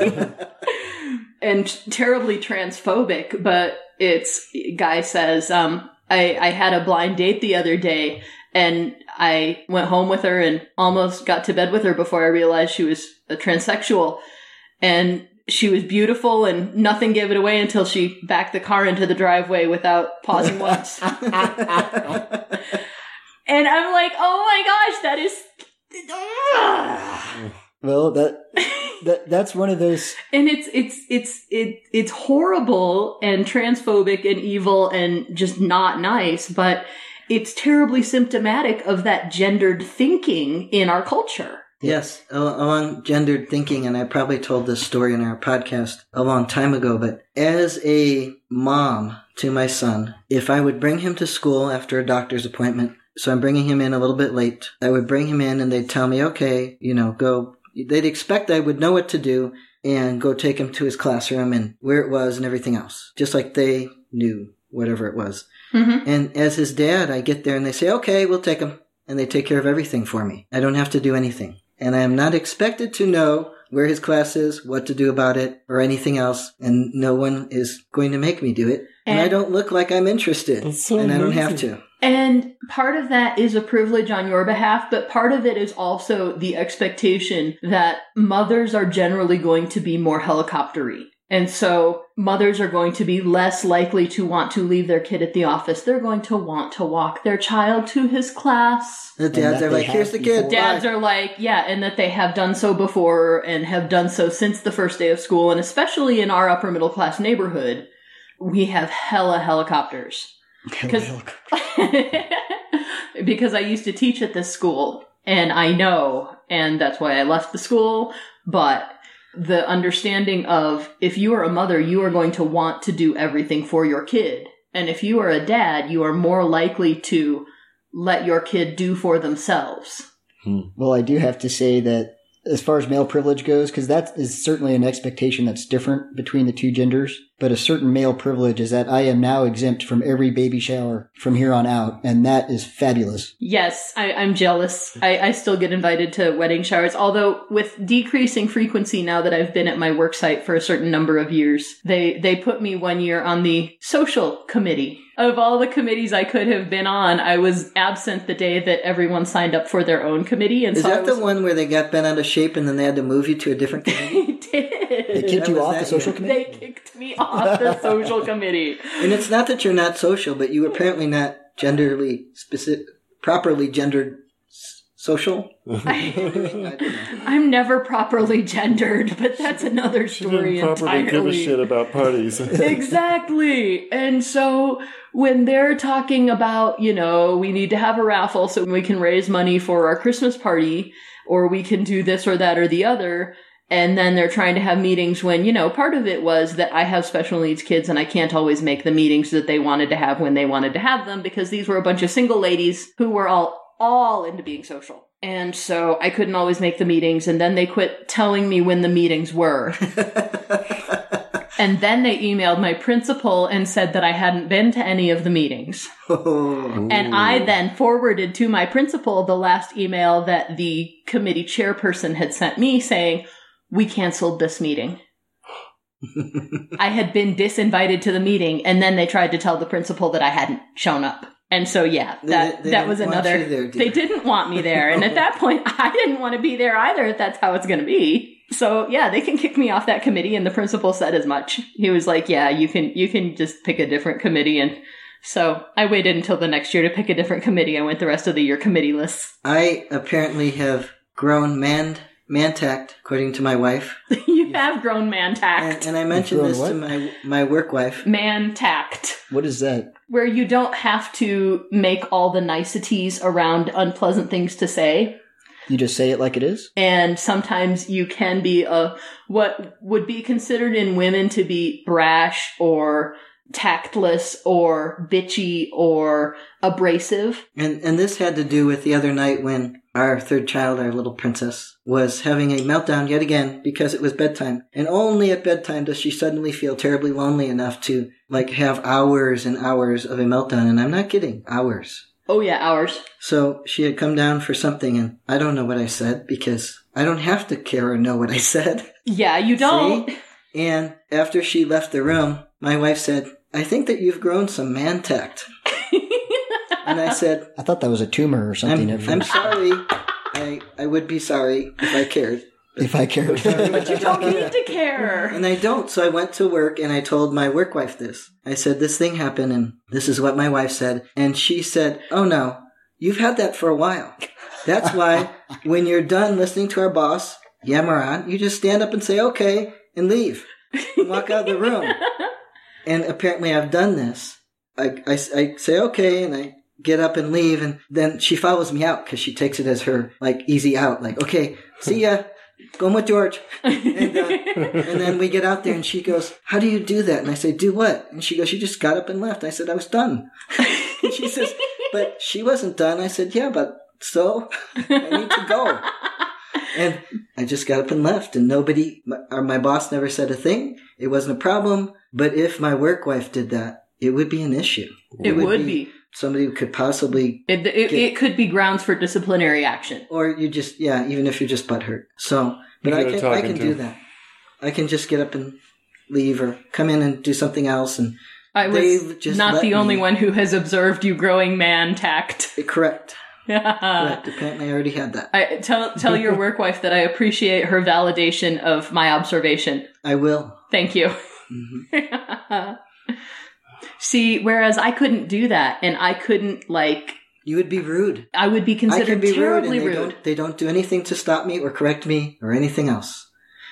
and terribly transphobic, but it's guy says, um, I, I had a blind date the other day and I went home with her and almost got to bed with her before I realized she was a transsexual. And she was beautiful and nothing gave it away until she backed the car into the driveway without pausing once. And I'm like, oh my gosh, that is. Well, that, that, that's one of those, and it's it's it's it it's horrible and transphobic and evil and just not nice but it's terribly symptomatic of that gendered thinking in our culture. Yes, along gendered thinking, and I probably told this story in our podcast a long time ago, but as a mom to my son, if I would bring him to school after a doctor's appointment, so I'm bringing him in a little bit late, I would bring him in and they'd tell me, okay, you know, go, they'd expect I would know what to do and go take him to his classroom and where it was and everything else, just like they knew whatever it was. hmm And as his dad, I get there and they say, okay, we'll take him. And they take care of everything for me. I don't have to do anything. And I am not expected to know where his class is, what to do about it, or anything else. And no one is going to make me do it. And, I don't look like I'm interested. So and I don't have to. And part of that is a privilege on your behalf, but part of it is also the expectation that mothers are generally going to be more helicoptery. And so mothers are going to be less likely to want to leave their kid at the office. They're going to want to walk their child to his class. The dads are like, here's the kid. before. Dads Bye." are like, yeah, and that they have done so before and have done so since the first day of school. And especially in our upper middle class neighborhood, we have hella helicopters. Because because I used to teach at this school and I know and that's why I left the school but the understanding of if you are a mother you are going to want to do everything for your kid. And if you are a dad you are more likely to let your kid do for themselves. Hmm. Well, I do have to say that as far as male privilege goes, because that is certainly an expectation that's different between the two genders, but a certain male privilege is that I am now exempt from every baby shower from here on out, and that is fabulous. Yes, I, I'm jealous. I, I still get invited to wedding showers, although with decreasing frequency now that I've been at my work site for a certain number of years, they, they put me one year on the social committee. Of all the committees I could have been on, I was absent the day that everyone signed up for their own committee. And Is so I that was, the one where they got bent out of shape and then they had to move you to a different committee? They They kicked That you off the social year. committee? They kicked me off the social committee. and it's not that you're not social, but you apparently not genderly specific, properly gendered s- social. I don't know. I'm never properly gendered, but that's another She story didn't properly entirely. give a shit about parties. exactly. And so when they're talking about, you know, we need to have a raffle so we can raise money for our Christmas party, or we can do this or that or the other. And then they're trying to have meetings when, you know, part of it was that I have special needs kids and I can't always make the meetings that they wanted to have when they wanted to have them because these were a bunch of single ladies who were all, all into being social. And so I couldn't always make the meetings and then they quit telling me when the meetings were. And then they emailed my principal and said that I hadn't been to any of the meetings. Oh. And I then forwarded to my principal the last email that the committee chairperson had sent me saying, we canceled this meeting. I had been disinvited to the meeting and then they tried to tell the principal that I hadn't shown up. And so yeah, that they that was another there, they didn't want me there. And at that point I didn't want to be there either if that's how it's going to be. So yeah, they can kick me off that committee and the principal said as much. He was like, "Yeah, you can you can just pick a different committee." And so I waited until the next year to pick a different committee. I went the rest of the year committeeless. I apparently have grown man man tact, according to my wife, you have grown mantact. and, and I mentioned grown this to my my work wife. Man tact. What is that? Where you don't have to make all the niceties around unpleasant things to say. You just say it like it is? and sometimes you can be a what would be considered in women to be brash or tactless or bitchy or abrasive. And and this had to do with the other night when our third child, our little princess, was having a meltdown yet again because it was bedtime. And only at bedtime does she suddenly feel terribly lonely enough to like have hours and hours of a meltdown. And I'm not kidding, hours. Oh yeah, hours. So she had come down for something and I don't know what I said because I don't have to care or know what I said. Yeah, you don't. See? And after she left the room, my wife said, I think that you've grown some man tact. And I said, I thought that was a tumor or something I'm, at I'm sorry. I, I would be sorry if I cared. if I cared. but you don't need to care. And I don't. So I went to work and I told my work wife this. I said, this thing happened and this is what my wife said. And she said, oh no, you've had that for a while. That's why when you're done listening to our boss yammer on, you just stand up and say, okay, and leave and walk out of the room. And apparently I've done this. I, I, I say, okay, and I get up and leave. And then she follows me out because she takes it as her like easy out. Like, okay, See ya. Going with George. And, uh, and then we get out there and she goes, How do you do that? And I say, Do what? And she goes, She just got up and left. I said, I was done. and she says, But she wasn't done. I said, Yeah, but so I need to go. And I just got up and left, and nobody, my, or my boss never said a thing. It wasn't a problem. But if my work wife did that, it would be an issue. it would be. Somebody who could possibly, It, it, it could be grounds for disciplinary action. or you just, yeah, even if you're just butthurt. So, but You I can, I can into- do that. I can just get up and leave, or come in and do something else. And I was just not the only me- one who has observed you growing man tact. correct, I correct. Apparently, I already had that. tell tell your work wife that I appreciate her validation of my observation. I will. Thank you. Mhm. See, whereas I couldn't do that, and I couldn't like You would be rude. I would be I considered can be rude, terribly and they rude. don't. They don't do anything to stop me or correct me or anything else.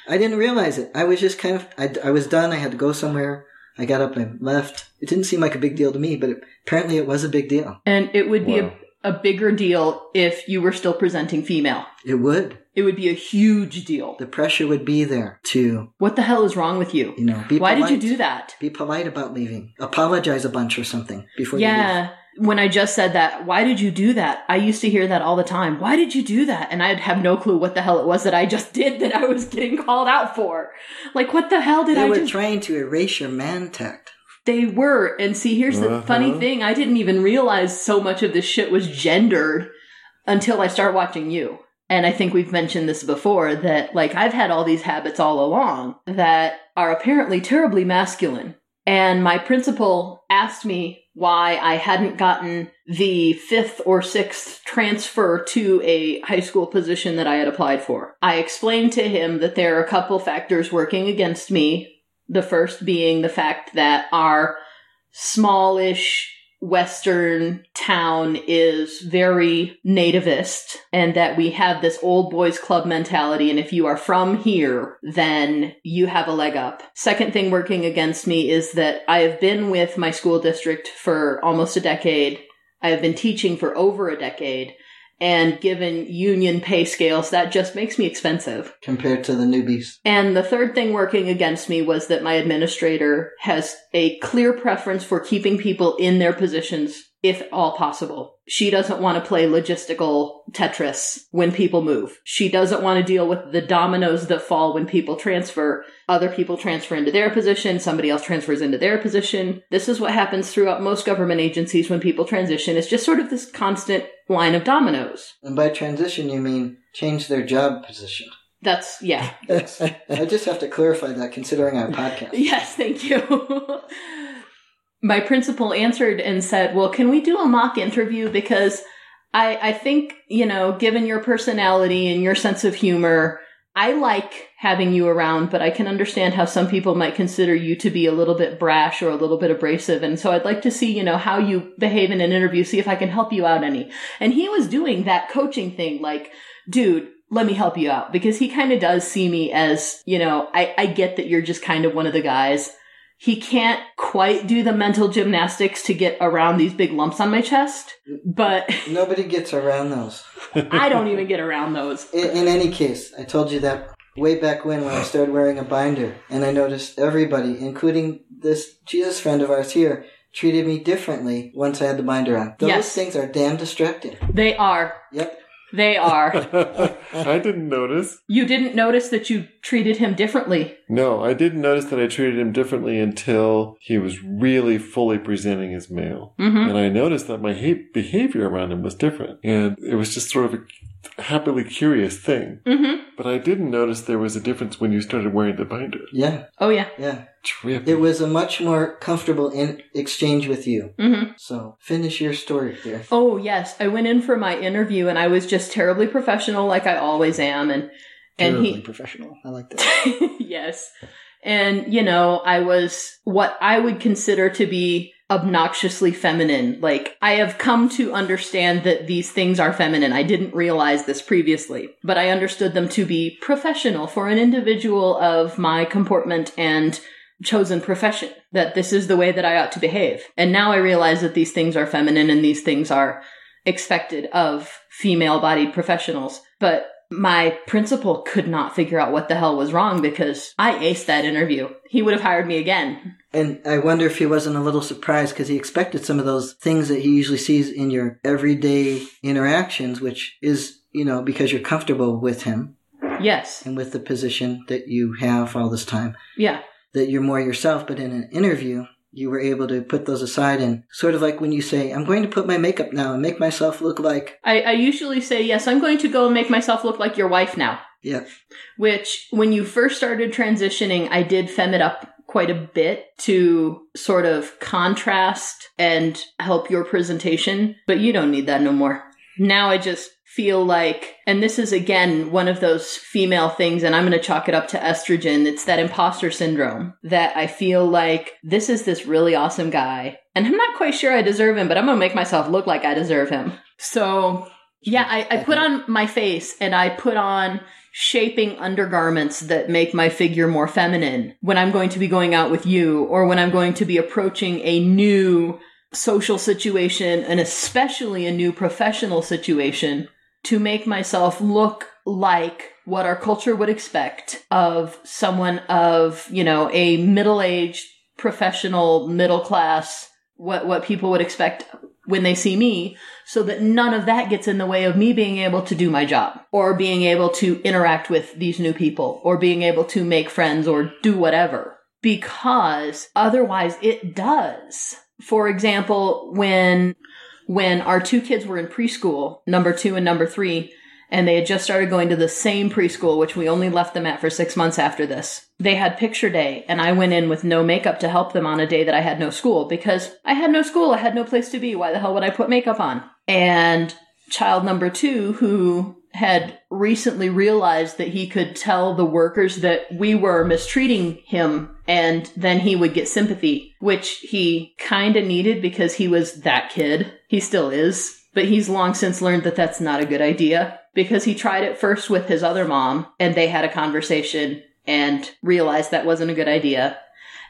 I didn't realize it. I was just kind of. I, I was done. I had to go somewhere. I got up and left. It didn't seem like a big deal to me, but it, apparently it was a big deal. And it would be Wow. A, bigger deal if you were still presenting female. It would. It would be a huge deal. The pressure would be there to, What the hell is wrong with you? you know, be Why did you do that? Be polite about leaving. Apologize a bunch or something before you. Yeah. When I just said that, why did you do that? I used to hear that all the time. Why did you do that? And I'd have no clue what the hell it was that I just did that I was getting called out for. Like, what the hell did I do? They I were just trying to erase your man tact. They were. And see, here's the Uh-huh. funny thing. I didn't even realize so much of this shit was gendered until I start watching you. And I think we've mentioned this before that, like, I've had all these habits all along that are apparently terribly masculine. And my principal asked me why I hadn't gotten the fifth or sixth transfer to a high school position that I had applied for. I explained to him that there are a couple factors working against me the first being the fact that our smallish western town is very nativist and that we have this old boys club mentality and if you are from here then you have a leg up. Second thing working against me is that I have been with my school district for almost a decade. I have been teaching for over a decade and given union pay scales that just makes me expensive. compared to the newbies. And the third thing working against me was that my administrator has a clear preference for keeping people in their positions if all possible. She doesn't want to play logistical Tetris when people move. She doesn't want to deal with the dominoes that fall when people transfer. Other people transfer into their position, somebody else transfers into their position. This is what happens throughout most government agencies when people transition. It's just sort of this constant line of dominoes. And by transition, you mean change their job position. That's, yeah, I just have to clarify that considering our podcast. Yes, thank you. My principal answered and said, Well, can we do a mock interview? Because I, I think, you know, given your personality and your sense of humor, I like having you around, but I can understand how some people might consider you to be a little bit brash or a little bit abrasive. And so I'd like to see, you know, how you behave in an interview, see if I can help you out any. And he was doing that coaching thing, like, dude, let me help you out because he kind of does see me as, you know, I, I get that you're just kind of one of the guys. He can't quite do the mental gymnastics to get around these big lumps on my chest, but Nobody gets around those. I don't even get around those. In, in any case, I told you that way back when, when I started wearing a binder, and I noticed everybody, including this Jesus friend of ours here, treated me differently once I had the binder on. Those Yes. things are damn distracting. They are. Yep. They are. I didn't notice. You didn't notice that you treated him differently. No, I didn't notice that I treated him differently until he was really fully presenting as male. Mm-hmm. And I noticed that my ha- behavior around him was different. And it was just sort of a happily curious thing. Mm-hmm. But I didn't notice there was a difference when you started wearing the binder. Yeah, Oh, yeah. yeah. Trippy. It was a much more comfortable in exchange with you. Mm-hmm. So finish your story here. Oh, yes. I went in for my interview and I was just terribly professional like I always am. And, and Terribly he, professional. I like that. yes. And, you know, I was what I would consider to be obnoxiously feminine. Like, I have come to understand that these things are feminine. I didn't realize this previously, but I understood them to be professional for an individual of my comportment and chosen profession, that this is the way that I ought to behave. And now I realize that these things are feminine and these things are expected of female bodied professionals. But my principal could not figure out what the hell was wrong because I aced that interview. He would have hired me again. And I wonder if he wasn't a little surprised because he expected some of those things that he usually sees in your everyday interactions, which is, you know, because you're comfortable with him Yes. and with the position that you have all this time, Yeah. That you're more yourself. But in an interview, you were able to put those aside and sort of like when you say, I'm going to put my makeup now and make myself look like, I, I usually say, yes, I'm going to go and make myself look like your wife now. yeah, Which, when you first started transitioning, I did fem it up quite a bit to sort of contrast and help your presentation, but you don't need that no more. Now I just feel like, and this is again one of those female things, and I'm going to chalk it up to estrogen. It's that imposter syndrome that I feel like this is this really awesome guy, and I'm not quite sure I deserve him, but I'm going to make myself look like I deserve him. So, yeah, I, I put on my face and I put on shaping undergarments that make my figure more feminine when I'm going to be going out with you or when I'm going to be approaching a new social situation and especially a new professional situation to make myself look like what our culture would expect of someone of, you know, a middle-aged professional middle class what what people would expect when they see me so that none of that gets in the way of me being able to do my job or being able to interact with these new people or being able to make friends or do whatever. Because otherwise it does. For example when when our two kids were in preschool number 2 and number 3 and they had just started going to the same preschool, which we only left them at for six months after this. They had picture day, and I went in with no makeup to help them on a day that I had no school because I had no school, I had no place to be. Why the hell would I put makeup on? And child number two, who had recently realized that he could tell the workers that we were mistreating him and then he would get sympathy, which he kind of needed because he was that kid. He still is. But he's long since learned that that's not a good idea because he tried it first with his other mom and they had a conversation and realized that wasn't a good idea.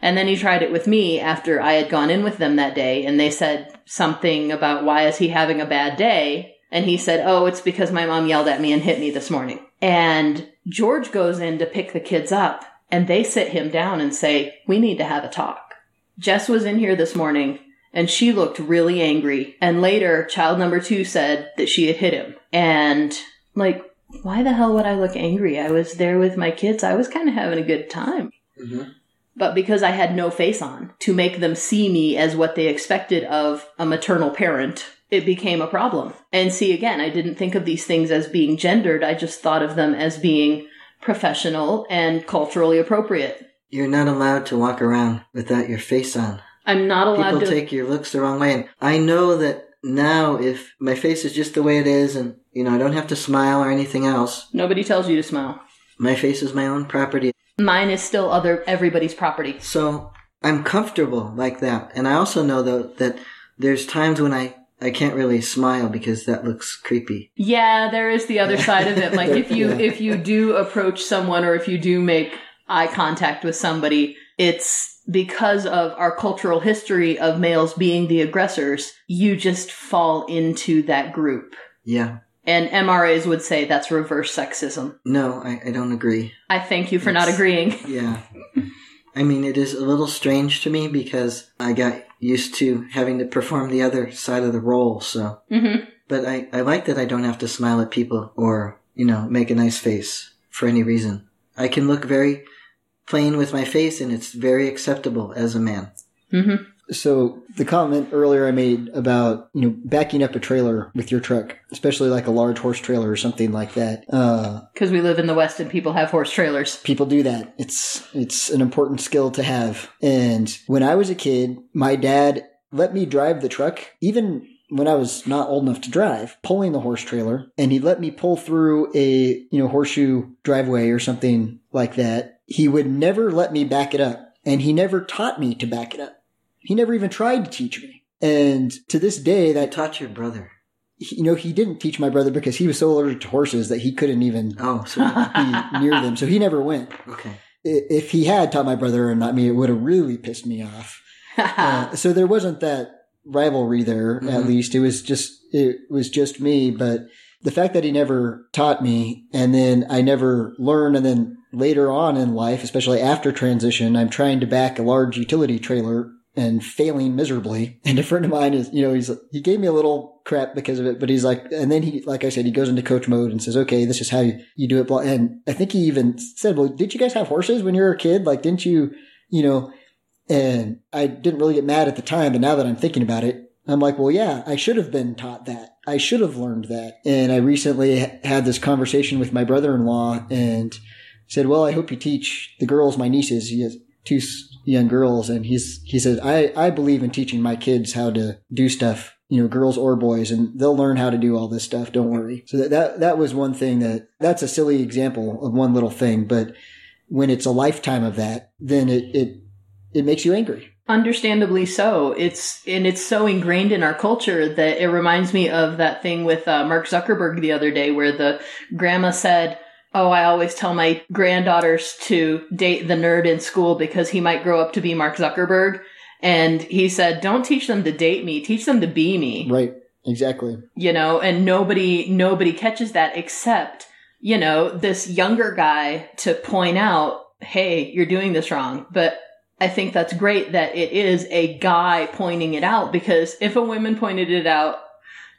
And then he tried it with me after I had gone in with them that day and they said something about why is he having a bad day? And he said, Oh, it's because my mom yelled at me and hit me this morning. And George goes in to pick the kids up and they sit him down and say, We need to have a talk. Jess was in here this morning and she looked really angry. And later, child number two said that she had hit him. And like, why the hell would I look angry? I was there with my kids. I was kind of having a good time. Mhm. But because I had no face on to make them see me as what they expected of a maternal parent, it became a problem. And see, again, I didn't think of these things as being gendered. I just thought of them as being professional and culturally appropriate. you're not allowed to walk around without your face on. I'm not allowed People to. take your looks the wrong way. And I know that now if my face is just the way it is and, you know, I don't have to smile or anything else, Nobody tells you to smile. my face is my own property. Mine is still other everybody's property. So I'm comfortable like that. And I also know though that there's times when I, I can't really smile because that looks creepy. Yeah, there is the other side of it. Like if you Yeah. if you do approach someone or if you do make eye contact with somebody, it's because of our cultural history of males being the aggressors, you just fall into that group. Yeah. And MRAs would say that's reverse sexism. No, I, I don't agree. I thank you for not agreeing. Yeah. I mean, it is a little strange to me because I got used to having to perform the other side of the role, so. hmm But I, I like that I don't have to smile at people or, you know, make a nice face for any reason. I can look very plain with my face and it's very acceptable as a man. hmm So the comment earlier I made about you know backing up a trailer with your truck, especially like a large horse trailer or something like that. Uh, Because we live in the West and people have horse trailers. people do that. It's it's an important skill to have. And when I was a kid, my dad let me drive the truck, even when I was not old enough to drive, pulling the horse trailer, and he let me pull through a you know horseshoe driveway or something like that. He would never let me back it up, and he never taught me to back it up. He never even tried to teach me. And to this day, that taught your brother. you know, he didn't teach my brother because he was so allergic to horses that he couldn't even Oh, so, be near them. So he never went okay. if he had taught my brother and not me, it would have really pissed me off. Uh, so there wasn't that rivalry there. At Mhm. least it was just it was just me. But the fact that he never taught me and then I never learned and then later on in life, especially after transition, I'm trying to back a large utility trailer and failing miserably. And a friend of mine is, you know, he's, he gave me a little crap because of it, but he's like, and then he, like I said, he goes into coach mode and says, okay, this is how you, you do it. And I think he even said, well, did you guys have horses when you were a kid? Like, didn't you, you know, and I didn't really get mad at the time, but now that I'm thinking about it, I'm like, well, yeah, I should have been taught that. I should have learned that. And I recently had this conversation with my brother-in-law and said, well, I hope you teach the girls, my nieces. He has two young girls. And he's, he said, I, I believe in teaching my kids how to do stuff, you know, girls or boys, and they'll learn how to do all this stuff. Don't worry. So that, that, that was one thing that, that's a silly example of one little thing. But when it's a lifetime of that, then it, it, it makes you angry. Understandably so. It's and it's so ingrained in our culture that it reminds me of that thing with uh, Mark Zuckerberg the other day, where the grandma said, "Oh, I always tell my granddaughters to date the nerd in school because he might grow up to be Mark Zuckerberg." And he said, "Don't teach them to date me. Teach them to be me." Right. Exactly. You know, and nobody nobody catches that except you know this younger guy to point out, "Hey, you're doing this wrong." But I think that's great that it is a guy pointing it out because if a woman pointed it out,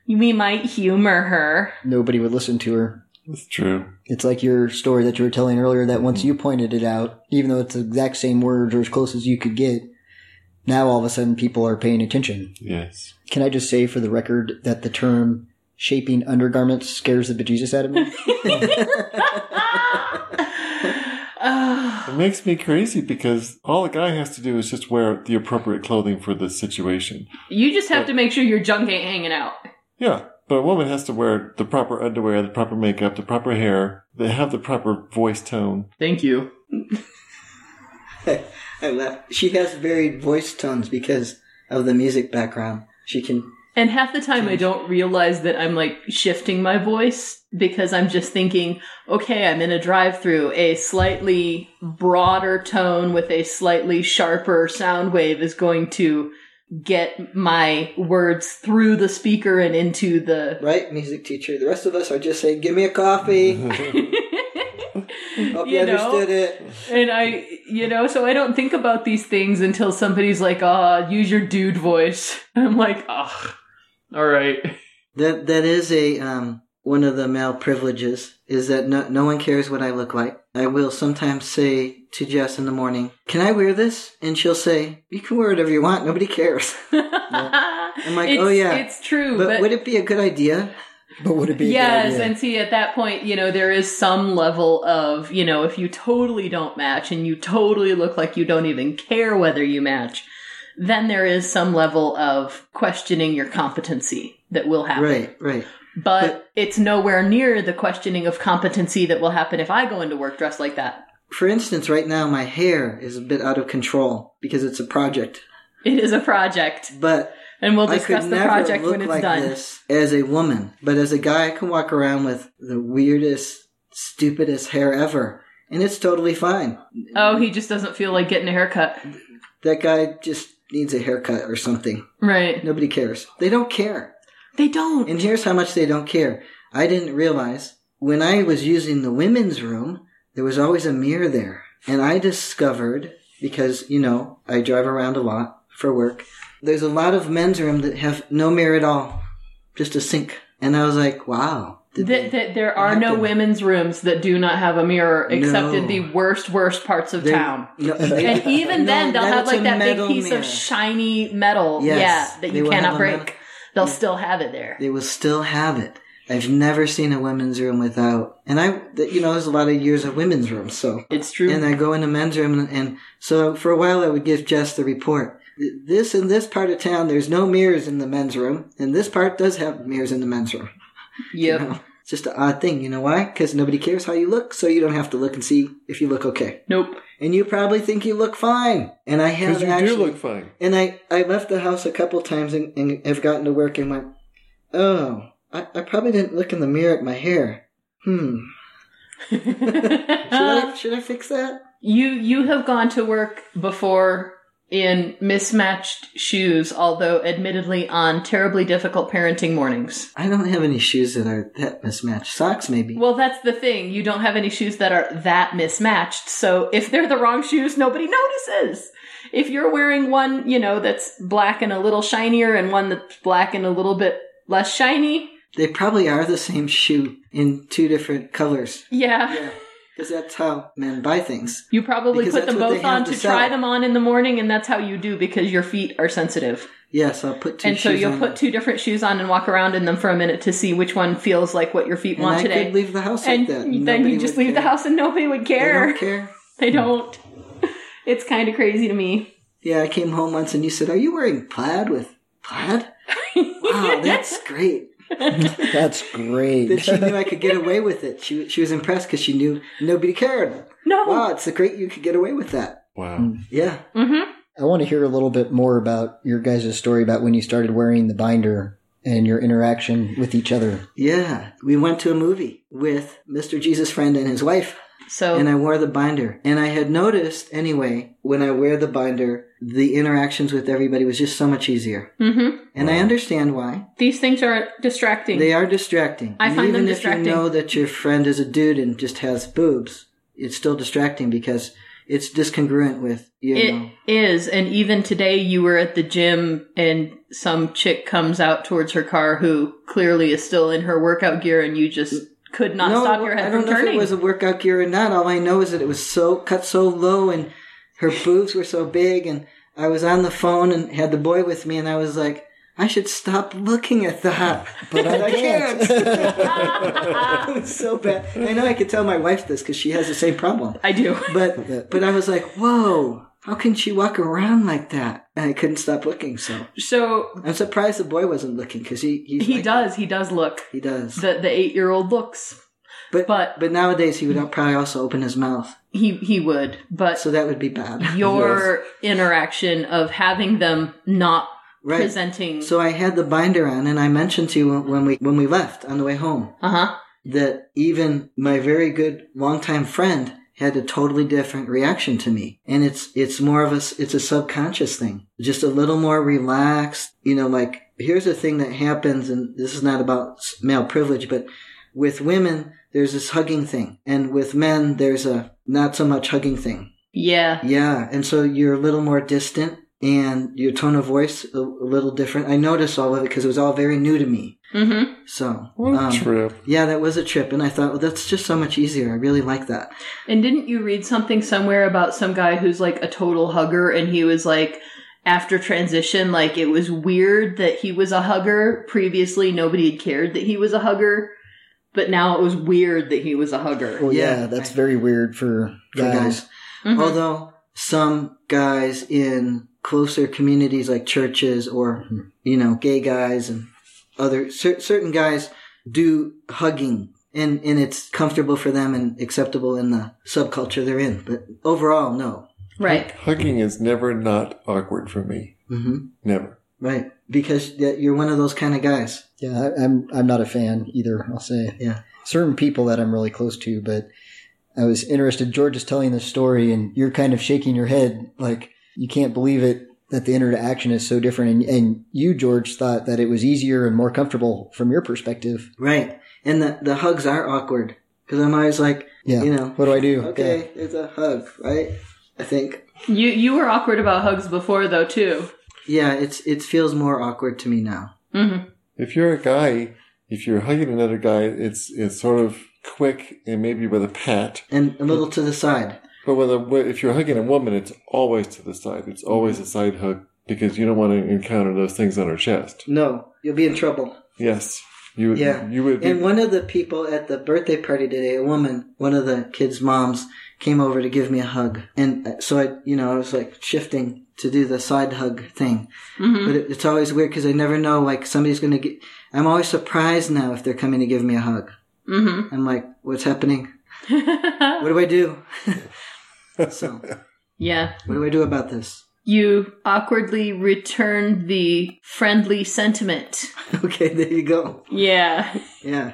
we might humor her. Nobody would listen to her. That's true. It's like your story that you were telling earlier that once you pointed it out, even though it's the exact same words or as close as you could get, now all of a sudden people are paying attention. Yes. Can I just say for the record that the term shaping undergarments scares the bejesus out of me? It makes me crazy because all a guy has to do is just wear the appropriate clothing for the situation. you just have to make sure your junk ain't hanging out. Yeah. But a woman has to wear the proper underwear, the proper makeup, the proper hair. They have the proper voice tone. Thank you. I laugh. She has varied voice tones because of the music background. She can. And half the time I don't realize that I'm like shifting my voice because I'm just thinking, okay, I'm in a drive through. A slightly broader tone with a slightly sharper sound wave is going to get my words through the speaker and into the. Right, music teacher. The rest of us are just saying, "Give me a coffee." Hope you, You know? understood it. And I, you know, so I don't think about these things until somebody's like, ah, use your dude voice. I'm like, ugh, all right. That that is a um one of the male privileges is that no no one cares what I look like. I will sometimes say to Jess in the morning, "Can I wear this?" And she'll say, "You can wear whatever you want. Nobody cares." I'm like, oh, yeah. It's true. but But, would it be a good idea? but would it be a good yes, idea? and see, at that point, you know, there is some level of, you know, if you totally don't match and you totally look like you don't even care whether you match, then there is some level of questioning your competency that will happen. Right, right. But, But- it's nowhere near the questioning of competency that will happen if I go into work dressed like that. For instance, right now my hair is a bit out of control because it's a project. It is a project, But and we'll I discuss could the never project look when it's like done. this as a woman. But as a guy, I can walk around with the weirdest, stupidest hair ever, and it's totally fine. Oh, he just doesn't feel like getting a haircut. That guy just needs a haircut or something. Right. Nobody cares. They don't care. They don't. And here's how much they don't care. I didn't realize when I was using the women's room, there was always a mirror there. And I discovered, because, you know, I drive around a lot for work, there's a lot of men's room that have no mirror at all, just a sink. And I was like, wow. Did Th- they- th- there are no happen. women's rooms that do not have a mirror except in the worst, worst parts of they- town. no, they- And even no, then, they'll have like that big piece mirror. of shiny metal, Yes, yeah, that you cannot have a break. They'll still have it there. They will still have it. I've never seen a women's room without, and I, you know, there's a lot of years of women's rooms, so. It's true. And I go in the men's room, and, and so for a while I would give Jess the report. This in this part of town, there's no mirrors in the men's room, and this part does have mirrors in the men's room. yep. You know, it's just an odd thing, you know why? Because nobody cares how you look, so you don't have to look and see if you look okay. Nope. And you probably think you look fine, and I have Because you actually. do look fine. And I, I left the house a couple times and, and have gotten to work and went, oh, I, I probably didn't look in the mirror at my hair. Hmm. Should I, should I fix that? you you have gone to work before in mismatched shoes, although admittedly on terribly difficult parenting mornings. I don't have any shoes that are that mismatched. Socks, maybe. Well, that's the thing. You don't have any shoes that are that mismatched. So if they're the wrong shoes, nobody notices. If you're wearing one, you know, that's black and a little shinier and one that's black and a little bit less shiny, They probably are the same shoe in two different colors. yeah. Yeah. Because that's how men buy things. You probably Because put them both on to to, try them on in the morning, and that's how you do because your feet are sensitive. Yes, I'll put two and so you'll put two different shoes on and walk around in them for a minute to see which one feels like what your feet and want I today. could leave the house and like that. then Nobody you just leave the house and nobody would care. They don't care. They don't. It's kind of crazy to me. Yeah, I came home once and you said, "Are you wearing plaid with plaid?" Wow, that's great. That's great. That she knew I could get away with it. She she was impressed because she knew nobody cared. No. Wow, it's a great you could get away with that. Wow. Yeah. Mm-hmm. I want to hear a little bit more about your guys' story about when you started wearing the binder and your interaction with each other. Yeah. We went to a movie with Mr. Jesus Friend and his wife, So and I wore the binder. And I had noticed, anyway, when I wear the binder, the interactions with everybody was just so much easier. hmm And I understand why. these things are distracting. They are distracting. I And find them even distracting. if you know that your friend is a dude and just has boobs, it's still distracting because it's discongruent with you know. It is, and even today you were at the gym and some chick comes out towards her car who clearly is still in her workout gear and you just could not no, stop your head I don't from know turning. if it was a workout gear or not. All I know is that it was so cut so low and her boobs were so big and I was on the phone and had the boy with me and I was like, I should stop looking at that. But I can't. it was so bad. I know I could tell my wife this because she has the same problem. I do. But but I was like, whoa, how can she walk around like that? And I couldn't stop looking. So So I'm surprised the boy wasn't looking because he he's he like does. He does look. he does. The the eight year old looks. But but- but nowadays he would probably also open his mouth, He he would, but so that would be bad. your interaction of having them not right. presenting. So I had the binder on, and I mentioned to you when we when we left on the way home uh huh. that even my very good longtime friend had a totally different reaction to me, and it's it's more of a it's a subconscious thing, just a little more relaxed. You know, like here's a thing that happens, and this is not about male privilege, but with women there's this hugging thing, and with men there's a not so much hugging thing. Yeah. Yeah, and so you're a little more distant, and your tone of voice a, a little different. I noticed all of it because it was all very new to me. Mm-hmm. So, What a um, trip. yeah, that was a trip, and I thought, well, that's just so much easier. I really like that. And didn't you read something somewhere about some guy who's like a total hugger and he was like after transition like it was weird that he was a hugger previously nobody had cared that he was a hugger but now it was weird that he was a hugger. Well, yeah, Yeah. that's very weird for For guys. guys, Mhm. although some guys in closer communities like churches or Mhm. you know gay guys and other cer- certain guys do hugging. And, and it's comfortable for them and acceptable in the subculture they're in. But overall, no. right. Hugging is never not awkward for me. hmm Never. Right. Because you're one of those kind of guys. Yeah, I, I'm I'm not a fan either. I'll say Yeah. certain people that I'm really close to, but I was interested. George is telling this story, and you're kind of shaking your head like you can't believe it that the interaction is so different. And, and you, George, thought that it was easier and more comfortable from your perspective. Right. And the, the hugs are awkward. Because I'm always like, Yeah. you know, What do I do? okay, it's a hug, right? I think. You you were awkward about hugs before though too. Yeah, it's it feels more awkward to me now. Mm-hmm. If you're a guy, if you're hugging another guy, it's it's sort of quick and maybe with a pat. And a little to the side. But with a, if you're hugging a woman, it's always to the side. It's always a side hug because you don't want to encounter those things on her chest. No, you'll be in trouble. Yes, you would. Yeah. you would. Be, And one of the people at the birthday party today, a woman, one of the kids' moms, came over to give me a hug. And uh, so I, you know, I was like shifting to do the side hug thing. Mm-hmm. But it, it's always weird because I never know, like, somebody's going to get. I'm always surprised now if they're coming to give me a hug. Mm-hmm. I'm like, what's happening? What do I do? so, yeah. what do I do about this? You awkwardly return the friendly sentiment. Okay, there you go. Yeah. Yeah.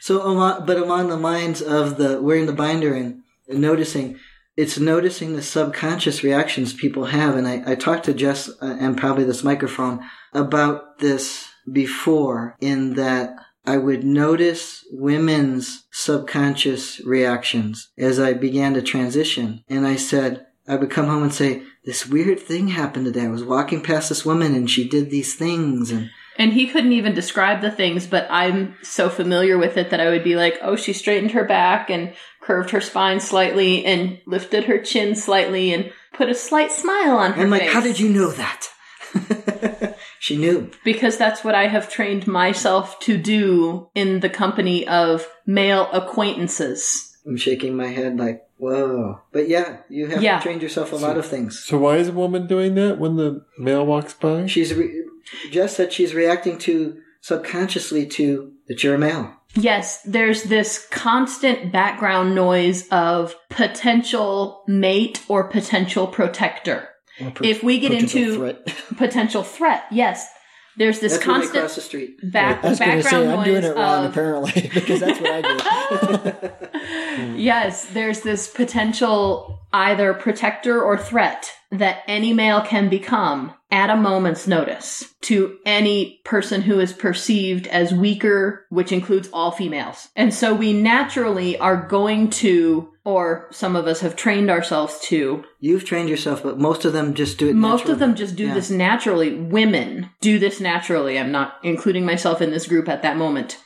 So, along, but along the lines of the wearing the binder and, and noticing, it's noticing the subconscious reactions people have. And I, I talked to Jess uh, and probably this microphone about this before in that I would notice women's subconscious reactions as I began to transition. And I said, I would come home and say, this weird thing happened today. I was walking past this woman and she did these things and And he couldn't even describe the things, but I'm so familiar with it that I would be like, oh, she straightened her back and curved her spine slightly and lifted her chin slightly and put a slight smile on her I'm like, face. how did you know that? she knew. Because that's what I have trained myself to do in the company of male acquaintances. I'm shaking my head like, whoa. But yeah, you have Yeah. trained yourself a lot of things. So why is a woman doing that when the male walks by? She's, re- Jess said she's reacting to subconsciously to that you're a male. Yes, there's this constant background noise of potential mate or potential protector. Or per- If we get into threat. potential threat, yes, there's this That's constant cross the street. back I was background say I'm noise doing it wrong of apparently because that's what I do. yes, there's this potential either protector or threat that any male can become at a moment's notice to any person who is perceived as weaker, which includes all females. And so we naturally are going to, or some of us have trained ourselves to, You've trained yourself, but most of them just do it. most naturally. of them just do Yeah. this naturally. Women do this naturally. I'm not including myself in this group at that moment.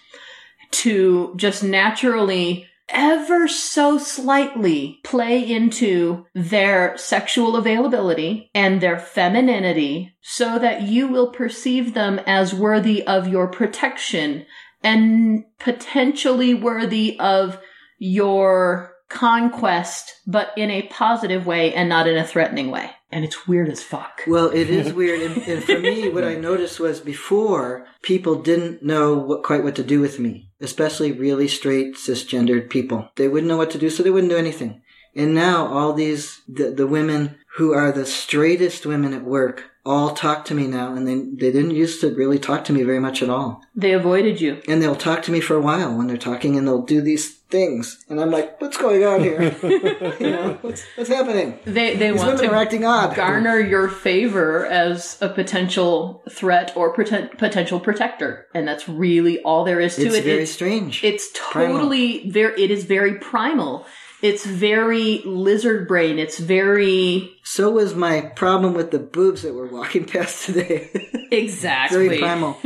To just naturally, ever so slightly, play into their sexual availability and their femininity so that you will perceive them as worthy of your protection and potentially worthy of your conquest, but in a positive way and not in a threatening way. And it's weird as fuck. Well, it is weird, and, and for me, what I noticed was before people didn't know what quite what to do with me, especially really straight cisgendered people. They wouldn't know what to do, so they wouldn't do anything. And now all these the, the women who are the straightest women at work all talk to me now, and they they didn't used to really talk to me very much at all. They avoided you. And they'll talk to me for a while when they're talking, and they'll do these things, and I'm like, "What's going on here? you know, what's what's happening?" They they These want women to are acting odd. garner your favor as a potential threat or poten- potential protector, and that's really all there is to It's it. very it's, strange. it's totally very. It is very primal. It's very lizard brain. It's very So was my problem with the boobs that were walking past today. exactly Very primal.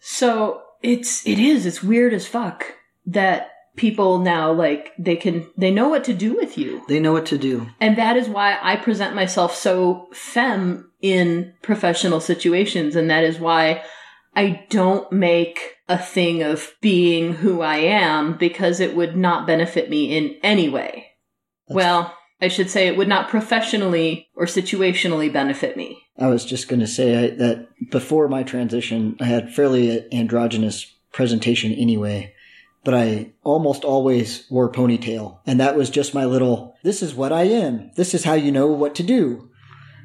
so it's it is it's weird as fuck that people now like they can they know what to do with you they know what to do. And that is why I present myself so femme in professional situations. And that is why I don't make a thing of being who I am because it would not benefit me in any way. well, I should say it would not professionally or situationally benefit me. I was just going to say I, that before my transition, I had fairly androgynous presentation anyway, but I almost always wore ponytail, and that was just my little. This is what I am. This is how you know what to do,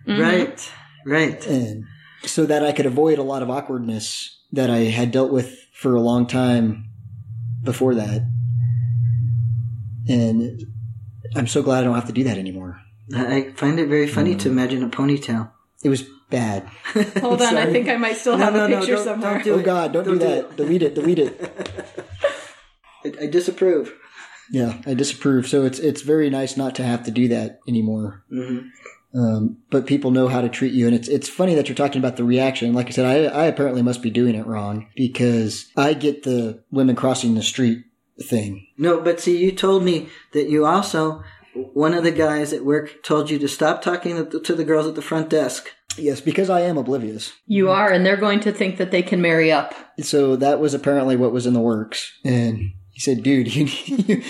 Mhm. Right. Right. and so that I could avoid a lot of awkwardness that I had dealt with for a long time before that. And I'm so glad I don't have to do that anymore. I find it very funny to imagine a ponytail. It was bad. Hold on, I think I might still No, have no, a no, picture don't- somewhere. don't do oh. God! Don't, Don't do do that. delete it. Delete it. I, I disapprove. Yeah, I disapprove. So it's it's very nice not to have to do that anymore. hmm Um, but people know how to treat you, and it's it's funny that you're talking about the reaction. Like I said, I I apparently must be doing it wrong because I get the women crossing the street thing. No, but see, you told me that you also, one of the guys at work told you to stop talking to the, to the girls at the front desk. Yes, because I am oblivious. You are, and they're going to think that they can marry up. So that was apparently what was in the works. And he said, "Dude, you need,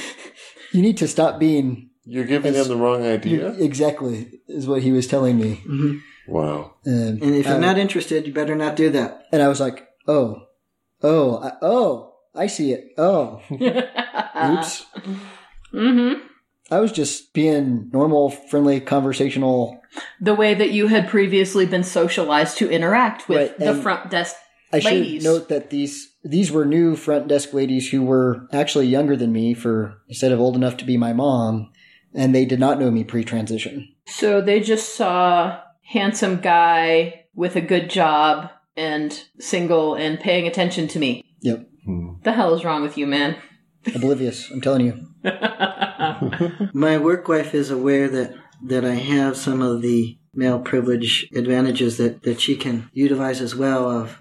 you need to stop being You're giving It's- them the wrong idea? exactly." Is what he was telling me. hmm Wow. And, And if you're uh, not interested, you better not do that. and I was like, "Oh, oh, I, oh, I see it. Oh, oops." hmm I was just being normal, friendly, conversational. The way that you had previously been socialized to interact with Right, the front desk. I Ladies. should note that these these were new front desk ladies who were actually younger than me for instead of old enough to be my mom. and they did not know me pre-transition. So they just saw handsome guy with a good job and single and paying attention to me. Yep, Hmm. The hell is wrong with you, man? oblivious. I'm telling you. My work wife is aware that, that I have some of the male privilege advantages that, that she can utilize as well of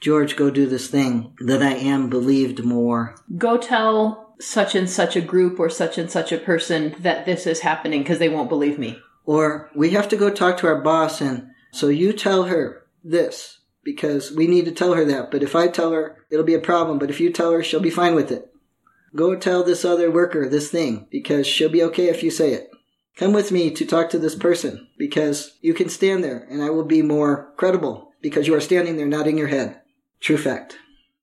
George, go do this thing, that I am believed more. Go tell such and such a group or such and such a person that this is happening because they won't believe me. Or we have to go talk to our boss and so you tell her this because we need to tell her that. But if I tell her, it'll be a problem. But if you tell her, she'll be fine with it. Go tell this other worker this thing because she'll be okay if you say it. Come with me to talk to this person because you can stand there and I will be more credible because you are standing there nodding your head. True fact.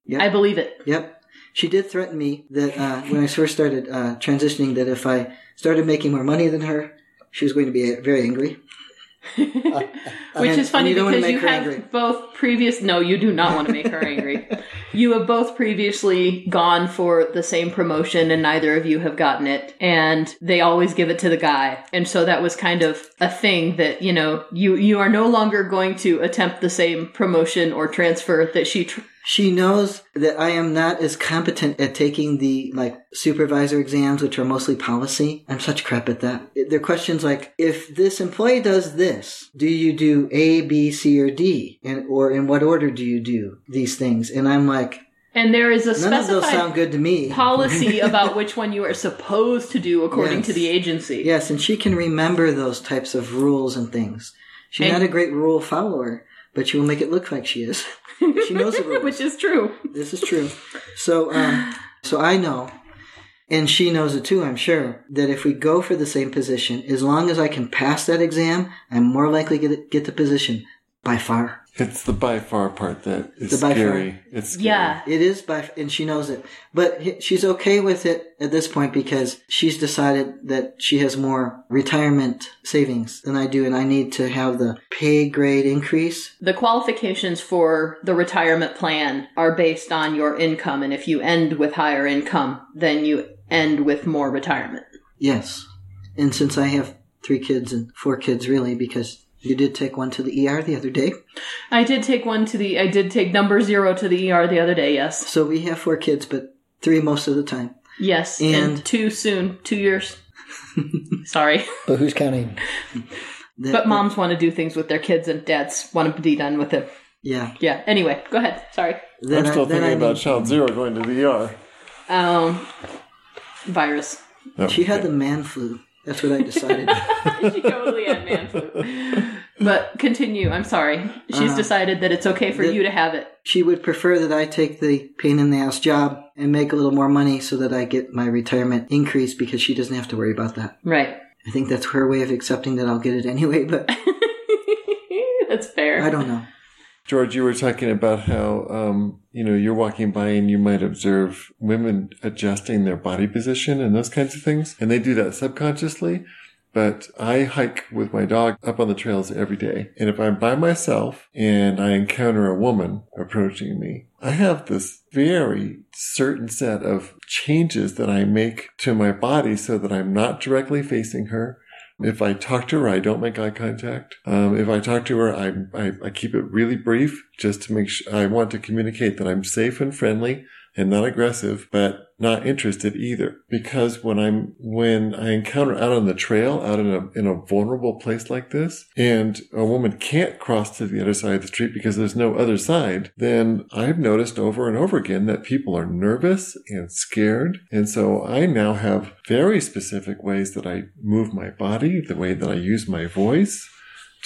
Yep. I believe it. Yep. She did threaten me that uh, when I first started uh, transitioning, that if I started making more money than her, she was going to be very angry. Which is funny because you have angry. both previous. No, you do not want to make her angry. You have both previously gone for the same promotion, and neither of you have gotten it. And they always give it to the guy, and so that was kind of a thing that you know you you are no longer going to attempt the same promotion or transfer that she. Tr- She knows that I am not as competent at taking the like supervisor exams, which are mostly policy. I'm such crap at that. They're questions like, if this employee does this, do you do A, B, C, or D? And, or in what order do you do these things? And I'm like, and there is a none of those specified sound good to me. policy about which one you are supposed to do according to the agency. Yes, and she can remember those types of rules and things. She's And- not a great rule follower, but she will make it look like she is. she knows the rules. which is true. This is true. So, um, so I know, and she knows it too, I'm sure, that if we go for the same position, as long as I can pass that exam, I'm more likely to get, get the position by far. It's the by far part that is The by far. scary. It's scary. Yeah. It is by, and she knows it. But she's okay with it at this point because she's decided that she has more retirement savings than I do, and I need to have the pay grade increase. The qualifications for the retirement plan are based on your income, and if you end with higher income, then you end with more retirement. Yes. And since I have three kids and four kids really, because you did take one to the ER the other day. I did take one to the, I did take number zero to the ER the other day, yes. So we have four kids, but three most of the time. Yes, and, And- two soon, two years. Sorry. But who's counting? That- But moms want to do things with their kids, and dads want to be done with it. Yeah. Yeah, anyway, go ahead. Sorry. Then I'm still I, thinking about need- child zero going to the ER. Um, virus. No, She had okay. the man flu. That's what I decided. she totally had man flu. But continue. I'm sorry. She's Uh, decided that it's okay for you to have it. she would prefer that I take the pain in the ass job and make a little more money so that I get my retirement increase because she doesn't have to worry about that. Right. I think that's her way of accepting that I'll get it anyway, but That's fair. I don't know. George, you were talking about how, um, you know, you're walking by and you might observe women adjusting their body position and those kinds of things. And they do that subconsciously. But I hike with my dog up on the trails every day. And if I'm by myself and I encounter a woman approaching me, I have this very certain set of changes that I make to my body so that I'm not directly facing her. If I talk to her, I don't make eye contact. Um, if I talk to her, I, I, I keep it really brief just to make sure I want to communicate that I'm safe and friendly and not aggressive, but not interested either. Because when I'm, when I encounter out on the trail, out in a, in a vulnerable place like this, and a woman can't cross to the other side of the street because there's no other side, then I've noticed over and over again that people are nervous and scared. And so I now have very specific ways that I move my body, the way that I use my voice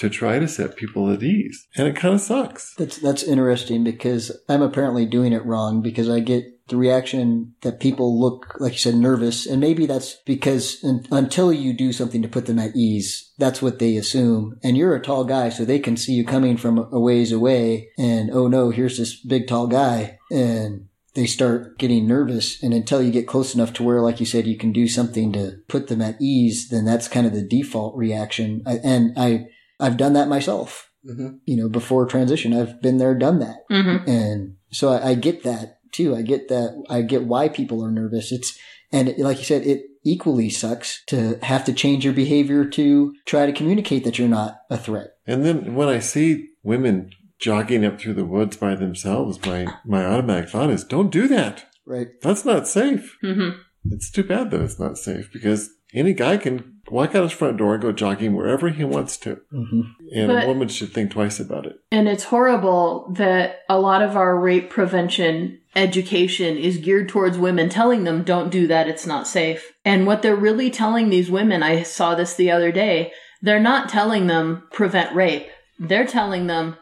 to try to set people at ease. And it kind of sucks. That's that's interesting because I'm apparently doing it wrong because I get the reaction that people look like you said nervous. And maybe that's because un- until you do something to put them at ease that's what they assume. And you're a tall guy so they can see you coming from a ways away. And oh no here's this big tall guy. And they start getting nervous. And until you get close enough to where like you said you can do something to put them at ease then that's kind of the default reaction. I, and i i've done that myself hmm you know, before transition. I've been there, done that. Mm-hmm. And so I, I get that too. I get that. I get why people are nervous. It's, and it, like you said, it, equally sucks to have to change your behavior to try to communicate that you're not a threat. And then when I see women jogging up through the woods by themselves, my, my automatic thought is, don't do that. Right. That's not safe. hmm It's too bad that it's not safe because any guy can walk out his front door and go jogging wherever he wants to. hmm And But- a woman should think twice about it. And it's horrible that a lot of our rape prevention education is geared towards women telling them don't do that, it's not safe. And what they're really telling these women, I saw this the other day, they're not telling them prevent rape. They're telling them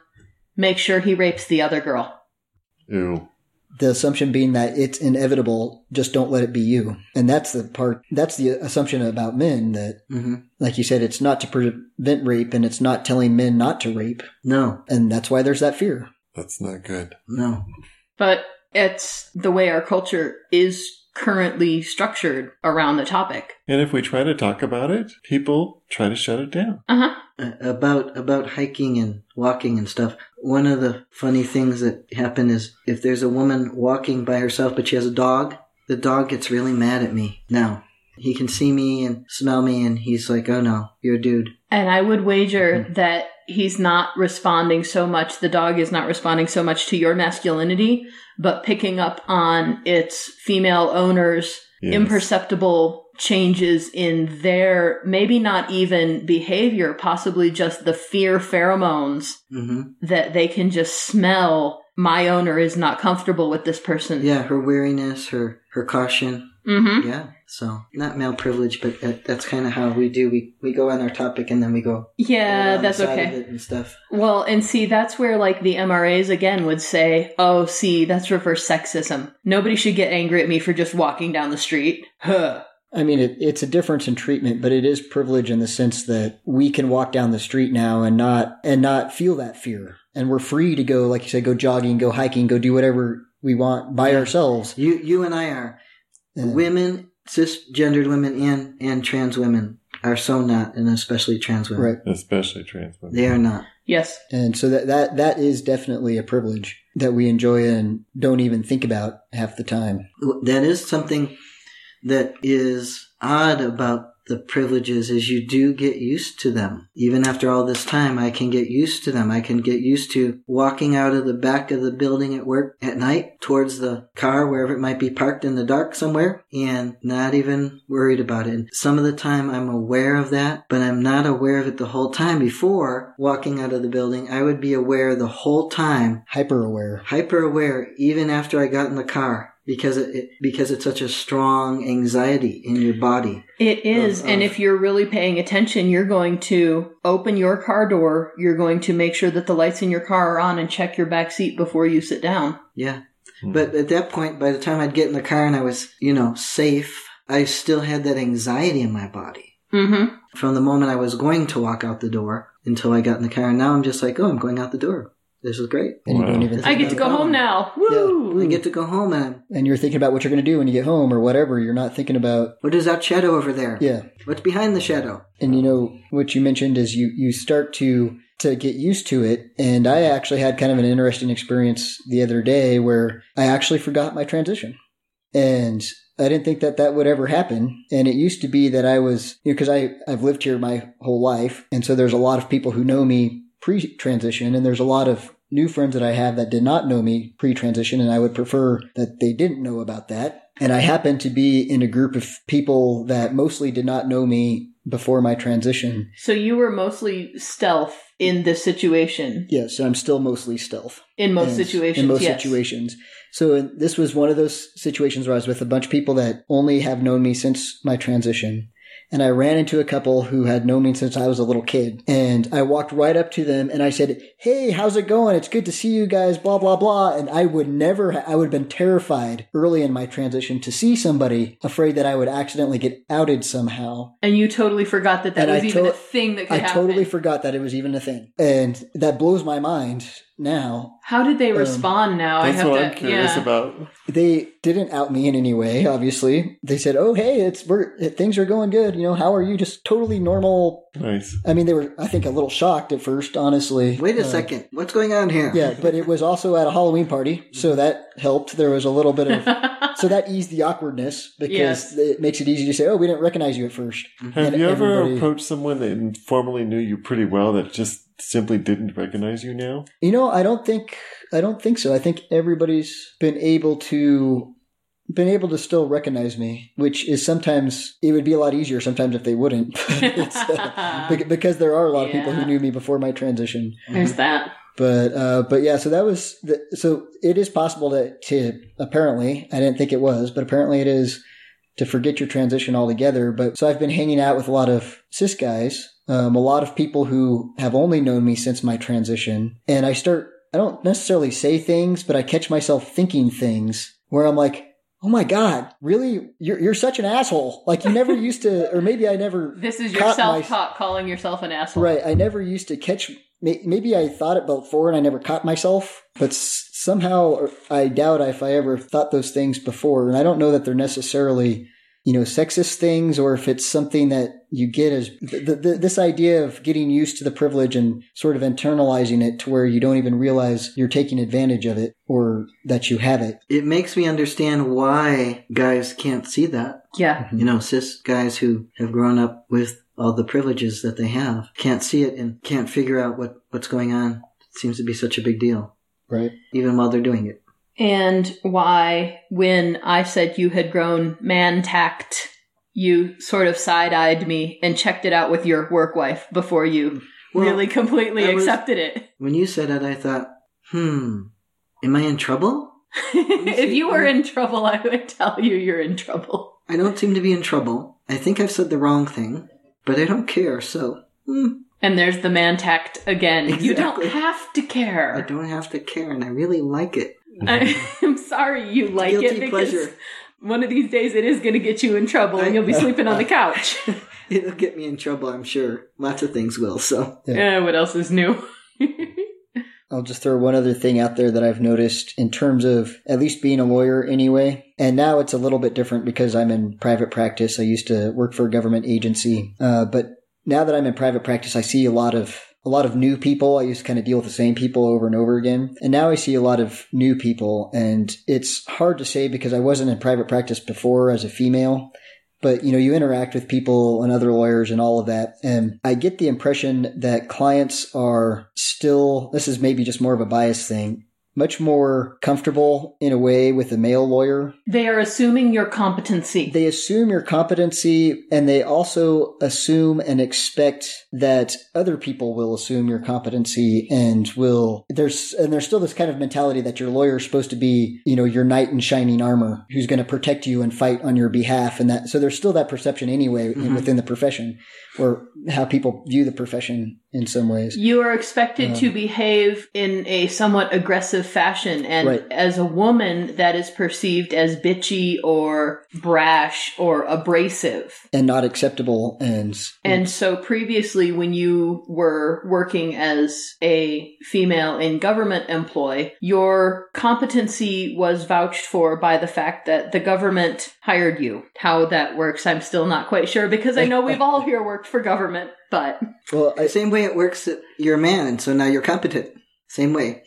make sure he rapes the other girl. Ew. The assumption being that it's inevitable, just don't let it be you. And that's the part, that's the assumption about men that, hmm like you said, it's not to prevent rape and it's not telling men not to rape. No, And that's why there's that fear. That's not good. no. But it's the way our culture is currently structured around the topic. And if we try to talk about it, people try to shut it down. Uh huh. Uh, about about hiking and walking and stuff. One of the funny things that happen is if there's a woman walking by herself but she has a dog, the dog gets really mad at me. Now he can see me and smell me, and he's like, "Oh no, you're a dude." And I would wager that he's not responding so much, the dog is not responding so much to your masculinity, but picking up on its female owner's Yes. imperceptible changes in their, maybe not even behavior, possibly just the fear pheromones hmm that they can just smell. My owner is not comfortable with this person. Yeah, her weariness, her her caution. Mm-hmm. Yeah. So not male privilege, but that, that's kind of how we do. We we go on our topic and then we go. Yeah, that's okay. it and stuff. Well, and see, that's where like the MRAs again would say, oh, see, that's reverse sexism. Nobody should get angry at me for just walking down the street. Huh. I mean, it, it's a difference in treatment, but it is privilege in the sense that we can walk down the street now and not and not feel that fear, and we're free to go, like you said, go jogging, go hiking, go do whatever we want by ourselves. You you and I are And- women, cisgendered women, and and trans women are so not, and especially trans women. right? Especially trans women. They are not. Yes. And so that that that is definitely a privilege that we enjoy and don't even think about half the time. that is something that is odd about the privileges is you do get used to them. Even after all this time, I can get used to them. I can get used to walking out of the back of the building at work at night towards the car, wherever it might be parked in the dark somewhere, and not even worried about it. And some of the time I'm aware of that, but I'm not aware of it the whole time. Before walking out of the building, I would be aware the whole time Hyper aware. hyper aware even after I got in the car because it, it because it's such a strong anxiety in your body. It is. Of- and if you're really paying attention, you're going to open your car door. You're going to make sure that the lights in your car are on and check your back seat before you sit down. Yeah. Hmm. But at that point, by the time I'd get in the car and I was, you know, safe, I still had that anxiety in my body Mm-hmm. from the moment I was going to walk out the door until I got in the car. And now I'm just like, oh, I'm going out the door. This is great. And you don't even I get to go it. home now. Woo! I get to go home man. And you're thinking about what you're going to do when you get home or whatever. You're not thinking about, what is that shadow over there? yeah. What's behind the shadow? And you know, what you mentioned is you, you start to, to get used to it. And I actually had kind of an interesting experience the other day where I actually forgot my transition. And I didn't think that that would ever happen. And it used to be that I was, you know, cause I, I've lived here my whole life. And so there's a lot of people who know me pre-transition and there's a lot of new friends that I have that did not know me pre-transition. And I would prefer that they didn't know about that. And I happened to be in a group of people that mostly did not know me before my transition. So you were mostly stealth in this situation. Yes, I'm still mostly stealth. In most And- situations, In most yes. situations. So uh, this was one of those situations where I was with a bunch of people that only have known me since my transition. And I ran into a couple who had known me since I was a little kid. And I walked right up to them and I said, Hey, how's it going? It's good to see you guys, blah, blah, blah. And I would never, ha- I would have been terrified early in my transition to see somebody afraid that I would accidentally get outed somehow. And you totally forgot that that And was I even to- a thing that could I happen. totally forgot that it was even a thing. And that blows my mind now How did they Um, respond now? I have what to. I'm curious yeah. about. They didn't out me in any way. Obviously, they said, "Oh, hey, it's we're things are going good. You know, how are you? Just totally normal." Nice. I mean, they were, I think, a little shocked at first. Honestly, Wait a Uh, second. What's going on here? Yeah, but it was also at a Halloween party, so that helped. There was a little bit of so that eased the awkwardness because Yes. it makes it easy to say, "Oh, we didn't recognize you at first. Have And you ever approached someone that formerly knew you pretty well that just simply didn't recognize you now? You know, I don't think I don't think so. I think everybody's been able to been able to still recognize me, which is sometimes it would be a lot easier sometimes if they wouldn't. It's, uh, because there are a lot of people who knew me before my transition. There's that. But uh, but yeah, so that was the, so it is possible to to apparently I didn't think it was, but apparently it is to forget your transition altogether. But so I've been hanging out with a lot of cis guys, um, a lot of people who have only known me since my transition, and I start I don't necessarily say things, but I catch myself thinking things where I'm like. Oh my God! Really, you're you're such an asshole. Like you never used to, or maybe I never This is your self-talk calling yourself an asshole. Right. I never used to catch. Maybe I thought it before and I never caught myself, but s- somehow I doubt if I ever thought those things before. And I don't know that they're necessarily, you know, sexist things or if it's something that you get as th- th- th- this idea of getting used to the privilege and sort of internalizing it to where you don't even realize you're taking advantage of it or that you have it. It makes me understand why guys can't see that. Yeah. Mm-hmm. You know, cis guys who have grown up with all the privileges that they have can't see it and can't figure out what, what's going on. It seems to be such a big deal, Right. even while they're doing it. And why, when I said you had grown man tact, you sort of side eyed me and checked it out with your work wife before you Well, really completely I was- accepted it. When you said it, I thought, hmm, am I in trouble? if you were in trouble, I would tell you you're in trouble. I don't seem to be in trouble. I think I've said the wrong thing, but I don't care, so, hmm, And there's the man tact again. You don't have to care. I don't have to care, and I really like it. I, am sorry you like Guilty it because pleasure. one of these days it is going to get you in trouble and you'll be sleeping on the couch. It'll get me in trouble, I'm sure. Lots of things will, so. Eh, what else is new? I'll just throw one other thing out there that I've noticed in terms of at least being a lawyer anyway. And now it's a little bit different because I'm in private practice. I used to work for a government agency. Uh, but now that I'm in private practice, I see a lot of a lot of new people. I used to kind of deal with the same people over and over again. And now I see a lot of new people and it's hard to say because I wasn't in private practice before as a female but you know you interact with people and other lawyers and all of that and i get the impression that clients are still this is maybe just more of a bias thing much more comfortable in a way with a male lawyer they are assuming your competency. they assume your competency and they also assume and expect that other people will assume your competency and will there's and there's still this kind of mentality that your lawyer is supposed to be you know your knight in shining armor who's going to protect you and fight on your behalf and that so there's still that perception anyway Mhm. within the profession or how people view the profession in some ways You are expected Um, to behave in a somewhat aggressive fashion, and Right. as a woman, that is perceived as bitchy or brash or abrasive. and not acceptable and And so previously, when you were working as a female in government employ, your competency was vouched for by the fact that the government hired you. How that works, I'm still not quite sure because I know we've all here worked for government, but well I, The same way it works, that you're a man, and so now you're competent. Same way.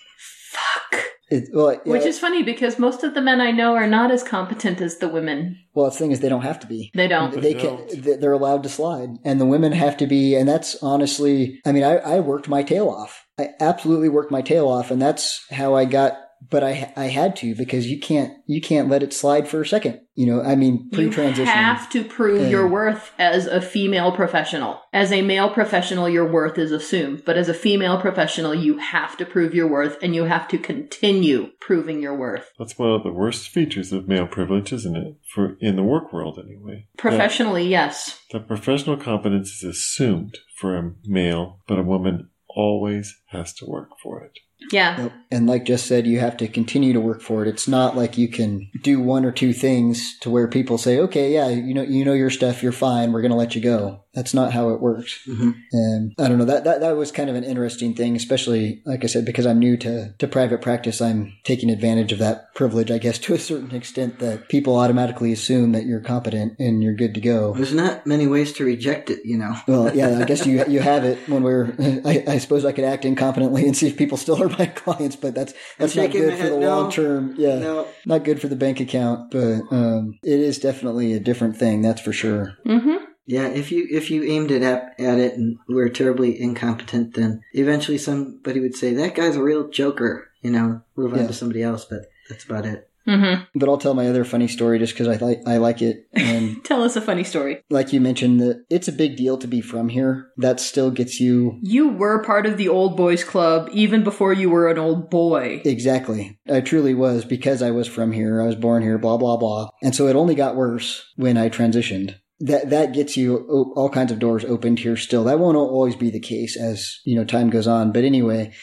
fuck. it, well, yeah, Which is funny because most of the men I know are not as competent as the women. well the thing is they don't have to be They don't. they They can don't. they're allowed to slide and the women have to be and that's honestly i mean i, I worked my tail off i absolutely worked my tail off and that's how i got but i i had to because you can't you can't let it slide for a second you know i mean You pre-transition You have to prove And- your worth as a female professional. As a male professional, your worth is assumed. But as a female professional, you have to prove your worth and you have to continue proving your worth. That's one of the worst features of male privilege, isn't it? For in the work world, anyway. Professionally, yes. That, that professional competence is assumed for a male, but a woman always has to work for it. Yeah. And like just said, you have to continue to work for it. It's not like you can do one or two things to where people say, "Okay, yeah, you know, you know your stuff, you're fine. We're going to let you go." That's not how it works. Mhm. And I don't know that, that that was kind of an interesting thing, especially like I said, because I'm new to to private practice. I'm taking advantage of that privilege, I guess, to a certain extent. That people automatically assume that you're competent and you're good to go. There's not many ways to reject it, you know. Well, yeah, I guess you you have it when we're. I, I suppose I could act incompetently and see if people still are my clients, but that's that's not good for the no. long term. Yeah, No, not good for the bank account, but um, it is definitely a different thing. That's for sure. Mm-hmm. Yeah, if you if you aimed it at, at it and were terribly incompetent, then eventually somebody would say that guy's a real joker. You know, move on Yeah. to somebody else. But that's about it. Mm-hmm. But I'll tell my other funny story just because I like I like it, and Tell us a funny story. like you mentioned, that it's a big deal to be from here. That still gets you You were part of the old boys club even before you were an old boy. Exactly. I truly was because I was from here. I was born here, blah, blah, blah. And so it only got worse when I transitioned. That, that gets you all kinds of doors opened here still. That won't always be the case as, you know, time goes on. But anyway,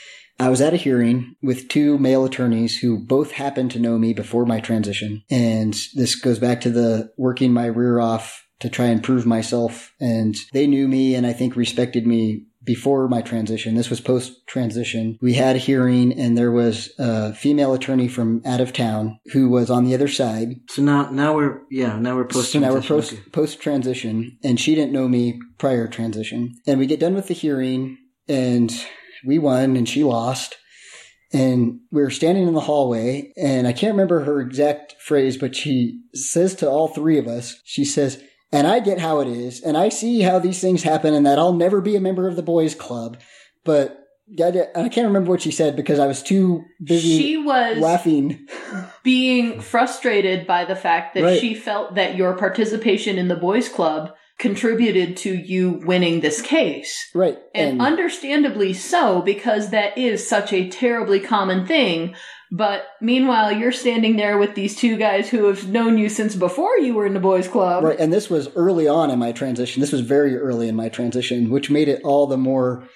I was at a hearing with two male attorneys who both happened to know me before my transition. And this goes back to the working my rear off to try and prove myself. And they knew me and I think respected me before my transition. This was post transition. We had a hearing and there was a female attorney from out of town who was on the other side. So now now we're yeah now we're post So now we're post post transition and she didn't know me prior transition. And we get done with the hearing and we won and she lost. And we were standing in the hallway and I can't remember her exact phrase, but she says to all three of us, she says, and I get how it is, and I see how these things happen, and that I'll never be a member of the boys' club. But I can't remember what she said because I was too busy She was laughing. being frustrated by the fact that Right. she felt that your participation in the boys club contributed to you winning this case. Right. And, understandably so, because that is such a terribly common thing. But meanwhile, you're standing there with these two guys who have known you since before you were in the boys club. Right, and this was early on in my transition. This was very early in my transition, which made it all the more.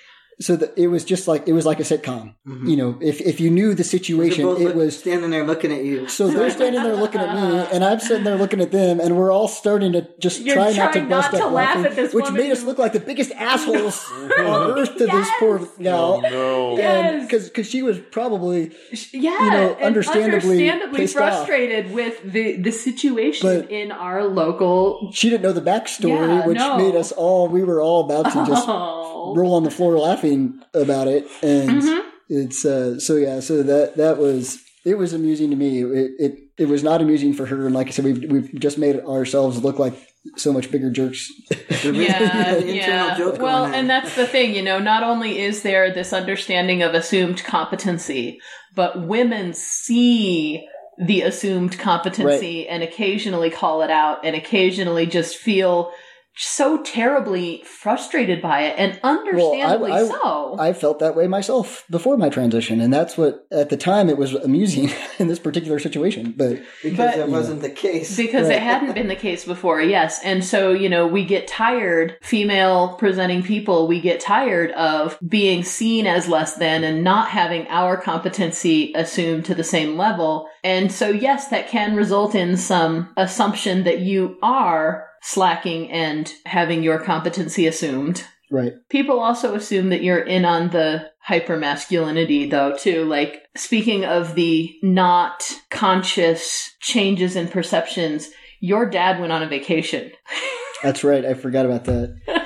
So that it was just like it was like a sitcom. Mm-hmm. You know, if if you knew the situation, both it look- was. standing there looking at you. So they're standing there looking at me, and I'm sitting there looking at them, and we're all starting to just You're try not to trying not bust to up laugh laughing, at this which woman made us look like the biggest assholes on earth to this poor gal. Oh, no. Yes. because she was probably Yeah, you know, and understandably understandably pissed off. frustrated with the the situation But- in our local. she didn't know the backstory, Yeah, which no. made us all we were all about to just Oh. roll. On the floor laughing about it and Mhm. it's uh so yeah so that that was it was amusing to me. It it, it was not amusing for her and like i said we've, we've just made ourselves look like so much bigger jerks. Yeah, yeah. joke Well, and that's the thing, you know, not only is there this understanding of assumed competency, but women see the assumed competency and occasionally call it out and occasionally just feel so terribly frustrated by it and understandably I- so. i felt that way myself before my transition and that's what at the time it was amusing in this particular situation but because But- that wasn't the case. because Right. it hadn't been the case before, yes. And so, you know, we get tired, female presenting people, we get tired of being seen as less than and not having our competency assumed to the same level. And so, yes, that can result in some assumption that you are slacking and having your competency assumed. right People also assume that you're in on the hypermasculinity, though, too. Like, speaking of the not conscious changes in perceptions, your dad went on a vacation. that's right i forgot about that.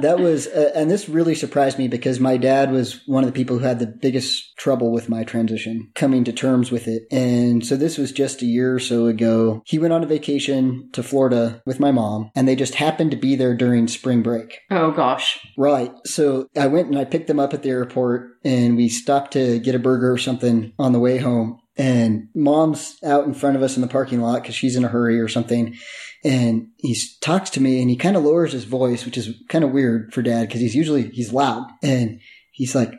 That was uh, and this really surprised me because my dad was one of the people who had the biggest trouble with my transition coming to terms with it. And so this was just a year or so ago. He went on a vacation to florida with my mom and they just happened to be there during spring break. Oh, gosh. right. So i went and i picked them up at the airport and we stopped to get a burger or something on the way home. And mom's out in front of us in the parking lot because she's in a hurry or something and he talks to me and he kind of lowers his voice which is kind of weird for dad because he's usually he's loud. And he's like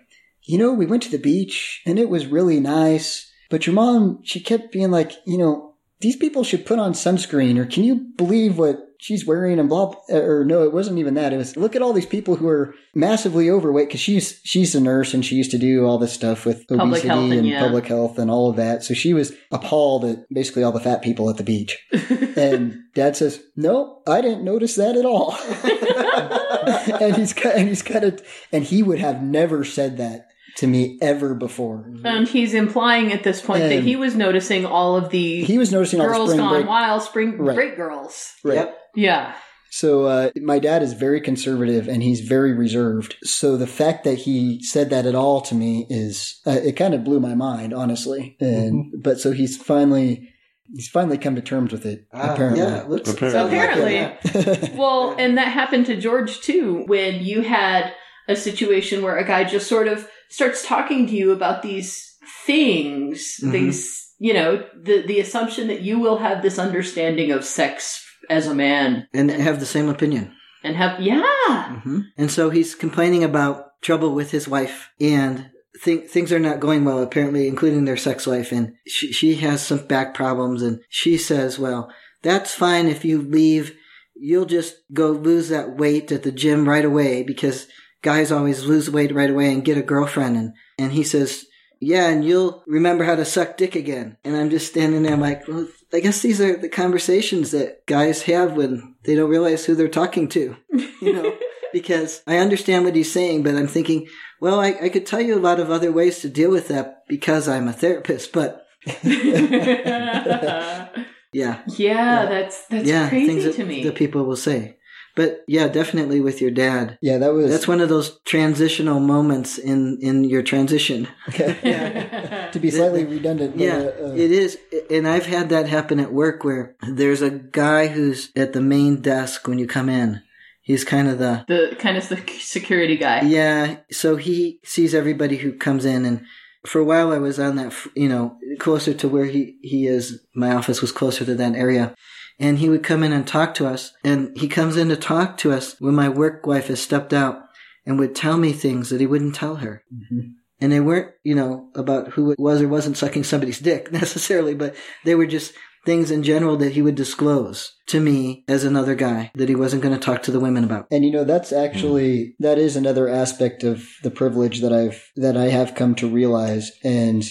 you know we went to the beach and it was really nice but your mom she kept being like you know these people should put on sunscreen, or can you believe what she's wearing and blah, or no, it wasn't even that. It was, look at all these people who are massively overweight because she's, she's a nurse and she used to do all this stuff with Public obesity health and and yeah. public health and all of that. So she was appalled at basically all the fat people at the beach. and dad says, no, I didn't notice that at all. and he's kind and he's kind of, and he would have never said that to me ever before. And he's implying at this point that he was noticing all of the He was noticing all the girls spring gone break. wild, spring Right. break girls. Right. Yep. Yeah. So uh, my dad is very conservative and he's very reserved. So the fact that he said that at all to me is uh, it kind of blew my mind, honestly. And but so he's finally he's finally come to terms with it. Ah, apparently, yeah, it looks Apparently. sounds Apparently. Well, and that happened to George too when you had a situation where a guy just sort of starts talking to you about these things, Mhm. these, you know, the the assumption that you will have this understanding of sex as a man and have the same opinion. and have yeah. hmm And so he's complaining about trouble with his wife and th- things are not going well, apparently, including their sex life. And she, she has some back problems. And she says, well, that's fine if you leave. You'll just go lose that weight at the gym right away because guys always lose weight right away and get a girlfriend. And, and he says, yeah, and you'll remember how to suck dick again. And I'm just standing there, I'm like, well, I guess these are the conversations that guys have when they don't realize who they're talking to, you know? because I understand what he's saying, but I'm thinking, well, I, I could tell you a lot of other ways to deal with that because I'm a therapist, but yeah, yeah, that's that's yeah, crazy to me. that people will say. But yeah, definitely with your dad. yeah, that was That's one of those transitional moments in, in your transition. Okay. To be slightly redundant. Yeah, uh, uh, it is. And I've had that happen at work where there's a guy who's at the main desk when you come in. He's kind of the, the kind of the security guy. yeah, so he sees everybody who comes in and for a while I was on that, you know, closer to where he, he is. My office was closer to that area. And he would come in and talk to us. And he comes in to talk to us when my work wife has stepped out and would tell me things that he wouldn't tell her. mhm. And they weren't, you know, about who it was or wasn't sucking somebody's dick necessarily, but they were just things in general that he would disclose to me as another guy that he wasn't going to talk to the women about. And you know that's actually that is another aspect of the privilege that I've that I have come to realize and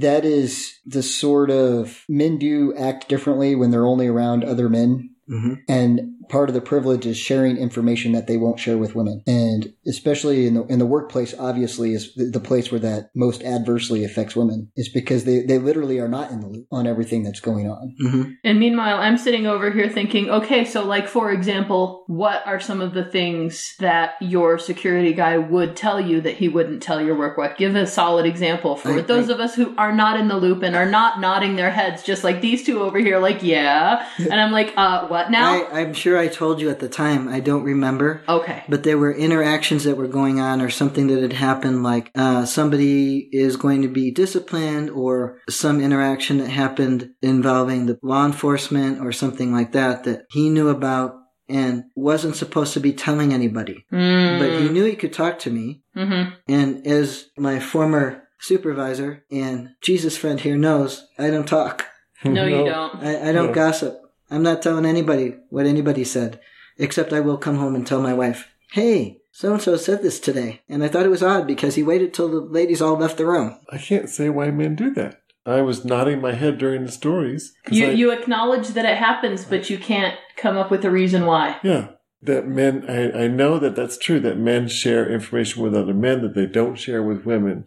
that is the sort of men do act differently when they're only around other men. Hmm and part of the privilege is sharing information that they won't share with women. And especially in the in the workplace obviously is the, the place where that most adversely affects women is because they they literally are not in the loop on everything that's going on hmm And meanwhile, I'm sitting over here thinking, okay, so like for example, what are some of the things that your security guy would tell you that he wouldn't tell your work wife? Give a solid example for I- those I- of us who are not in the loop and are not nodding their heads, just like these two over here, like yeah. And I'm like, uh, what now? I, I'm sure I told you at the time. I don't remember. okay. But there were interactions that were going on or something that had happened, like uh, somebody is going to be disciplined or some interaction that happened involving the law enforcement or something like that that he knew about and wasn't supposed to be telling anybody. Mm. But he knew he could talk to me. hmm And as my former supervisor and Jess's friend here knows, I don't talk. No, you don't. I, I don't No. gossip. I'm not telling anybody what anybody said, except I will come home and tell my wife, hey, so and so said this today. And I thought it was odd because he waited till the ladies all left the room. I can't say why men do that. I was nodding my head during the stories. 'cause You I- you acknowledge that it happens, but you can't come up with a reason why. Yeah. That men, I, I know that that's true, that men share information with other men that they don't share with women.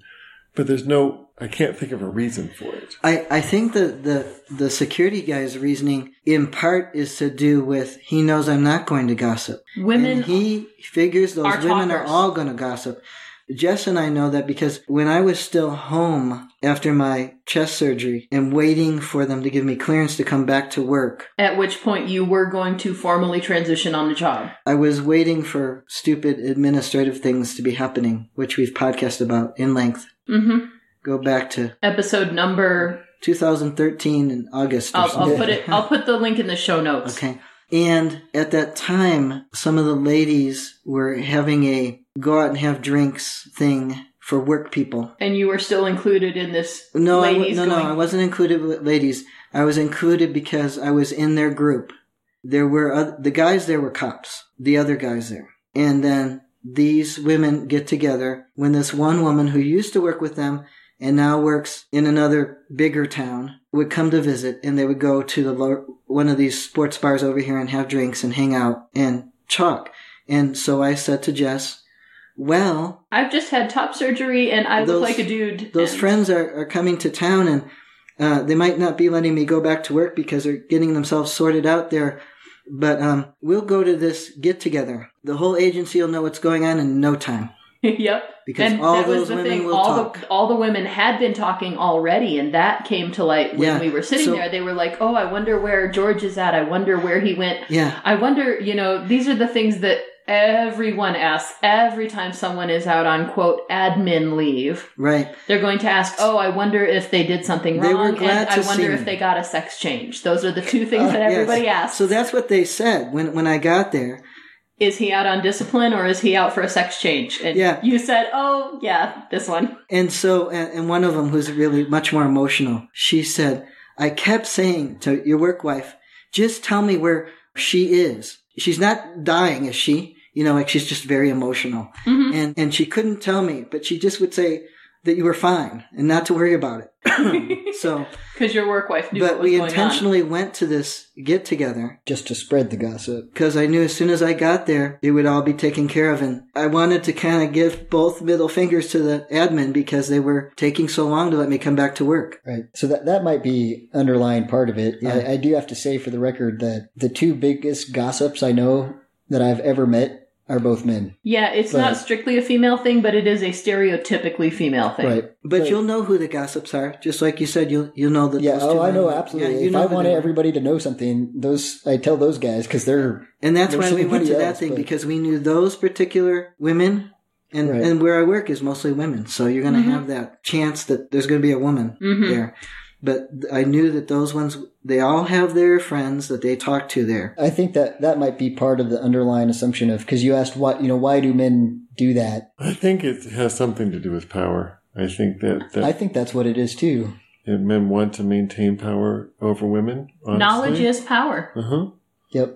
But there's no, I can't think of a reason for it. I, I think that the, the security guy's reasoning in part is to do with he knows I'm not going to gossip. Women And he figures those are women are all going to gossip. Jess and I know that because when I was still home after my chest surgery and waiting for them to give me clearance to come back to work, at which point you were going to formally transition on the job. I was waiting for stupid administrative things to be happening, which we've podcast about in length. hmm Go back to Episode number 2013 in August. I'll, I'll put it. I'll put the link in the show notes. Okay. And at that time, some of the ladies were having a go out and have drinks thing for work people. And you were still included in this No, I, no, no, going. I wasn't included with ladies. I was included because I was in their group. There were oth- the guys there were cops, the other guys there, and then these women get together when this one woman who used to work with them and now works in another bigger town would come to visit, and they would go to the one of these sports bars over here and have drinks and hang out and talk. And so I said to Jess, "Well, I've just had top surgery and I Those- look like a dude. those and- friends are, are coming to town and uh, they might not be letting me go back to work because they're getting themselves sorted out there. But um, we'll go to this get together. The whole agency will know what's going on in no time yep. because and all that was those the women thing. will all talk. the all the women had been talking already, and that came to light when Yeah. we were sitting So- there. They were like, "Oh, I wonder where George is at. I wonder where he went. yeah, I wonder." You know, these are the things that everyone asks every time someone is out on quote admin leave. right. They're going to ask, "Oh, I wonder if they did something They were wrong, glad and I to see wonder if me. they got a sex change." Those are the two things uh, that Yes. everybody asks. So that's what they said when when I got there. Is he out on discipline or is he out for a sex change? And Yeah. you said, "Oh, yeah, this one." And so, and, one of them who's really much more emotional, she said, I kept saying to your work wife, just tell me where she is. She's not dying, is she? You know, like she's just very emotional. Mhm. And, and she couldn't tell me, but she just would say that you were fine and not to worry about it. so, Because your work wife knew but what was we going intentionally went to this get together Just to spread the gossip. because I knew as soon as I got there, it would all be taken care of. And I wanted to kind of give both middle fingers to the admin because they were taking so long to let me come back to work. Right. So that that might be underlying part of it. Yeah. I, I do have to say for the record that the two biggest gossips I know that I've ever met are both men. Yeah, it's But- not strictly a female thing, but it is a stereotypically female thing. Right. But you'll know who the gossips are, just like you said. You'll you'll know that. Yeah. those Oh, two I know women- absolutely. Yeah, you if know I who want everybody to know something, those I tell those guys because they're and that's there's why we went to somebody that else, thing but- because we knew those particular women, and Right. and where I work is mostly women, so you're going to Mhm. have that chance that there's going to be a woman Mhm. there. But I knew that those ones, they all have their friends that they talk to there. I think that that might be part of the underlying assumption of because you asked what you know why do men do that? I think it has something to do with power. I think that, that, I think that's what it is too. that men want to maintain power over women. Honestly. Knowledge is power. Uh huh. Yep.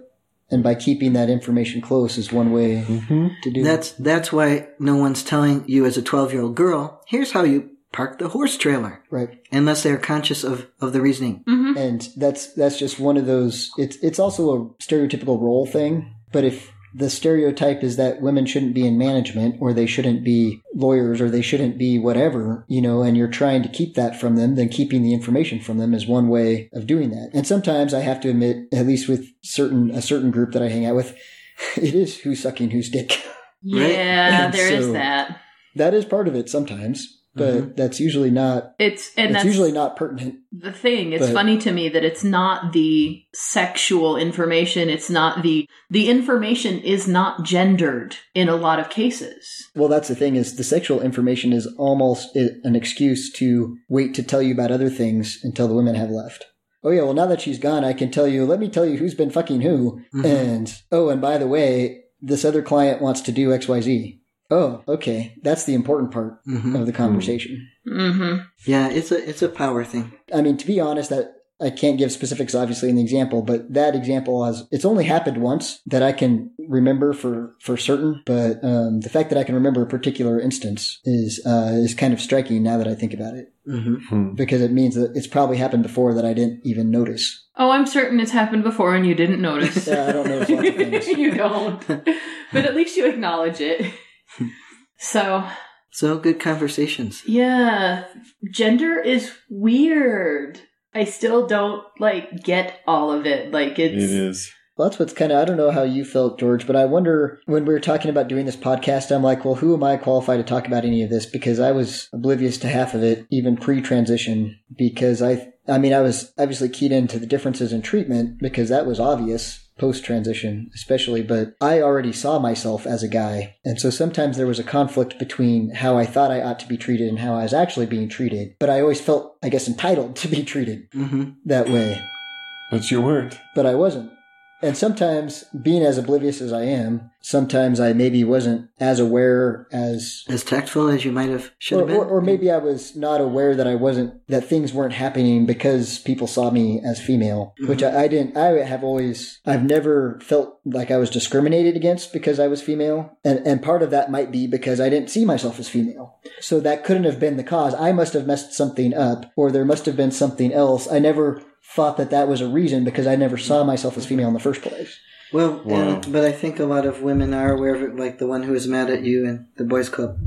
And by keeping that information close is one way hmm to do That's that's why no one's telling you as a 12 year old girl, here's how you park the horse trailer. Right. unless they're conscious of of the reasoning. hmm and that's that's just one of those it's it's also a stereotypical role thing but if the stereotype is that women shouldn't be in management or they shouldn't be lawyers or they shouldn't be whatever you know and you're trying to keep that from them then keeping the information from them is one way of doing that and sometimes i have to admit at least with certain a certain group that i hang out with it is who's sucking whose dick Yeah, And there is so- that. that is part of it sometimes but that's usually not It's and it's that's usually not pertinent the thing. It's but- funny to me that it's not the sexual information. It's not the the information is not gendered in a lot of cases. Well, that's the thing is the sexual information is almost an excuse to wait to tell you about other things until the women have left. Oh yeah, well now that she's gone, I can tell you. Let me tell you who's been fucking who. Mhm. And oh, and by the way, this other client wants to do X Y Z. Oh, okay, that's the important part hmm of the conversation. hmm Yeah, it's a it's a power thing. I mean, to be honest, that I can't give specifics obviously in the example, but that example has it's only happened once that I can remember for for certain. But um, the fact that I can remember a particular instance is uh, is kind of striking now that I think about it, hmm because it means that it's probably happened before that I didn't even notice. Oh, I'm certain it's happened before and you didn't notice. Yeah, I don't notice lots of things. you don't, but at least you acknowledge it. So So good conversations. yeah, gender is weird. I still don't like get all of it. Like It it's. Well, that's what's kind of I don't know how you felt, George, but I wonder when we were talking about doing this podcast, I'm like, well, who am I qualified to talk about any of this? Because I was oblivious to half of it, even pre-transition, because I, I mean, I was obviously keyed into the differences in treatment because that was obvious post-transition, especially, but I already saw myself as a guy. And so sometimes there was a conflict between how I thought I ought to be treated and how I was actually being treated. But I always felt, I guess, entitled to be treated hmm that way, But you weren't. but I wasn't. And sometimes, being as oblivious as I am, sometimes I maybe wasn't as aware as. As tactful as you might have should Or, have been. or, or maybe I was not aware that I wasn't, that things weren't happening because people saw me as female, mm-hmm. which I, I didn't, I have always, I've never felt like I was discriminated against because I was female. And, and part of that might be because I didn't see myself as female. So that couldn't have been the cause. I must have messed something up or there must have been something else. I never thought that that was a reason because I never saw myself as female in the first place. Well, Wow. and, but I think a lot of women are aware of it, like the one who was mad at you in the boys' club.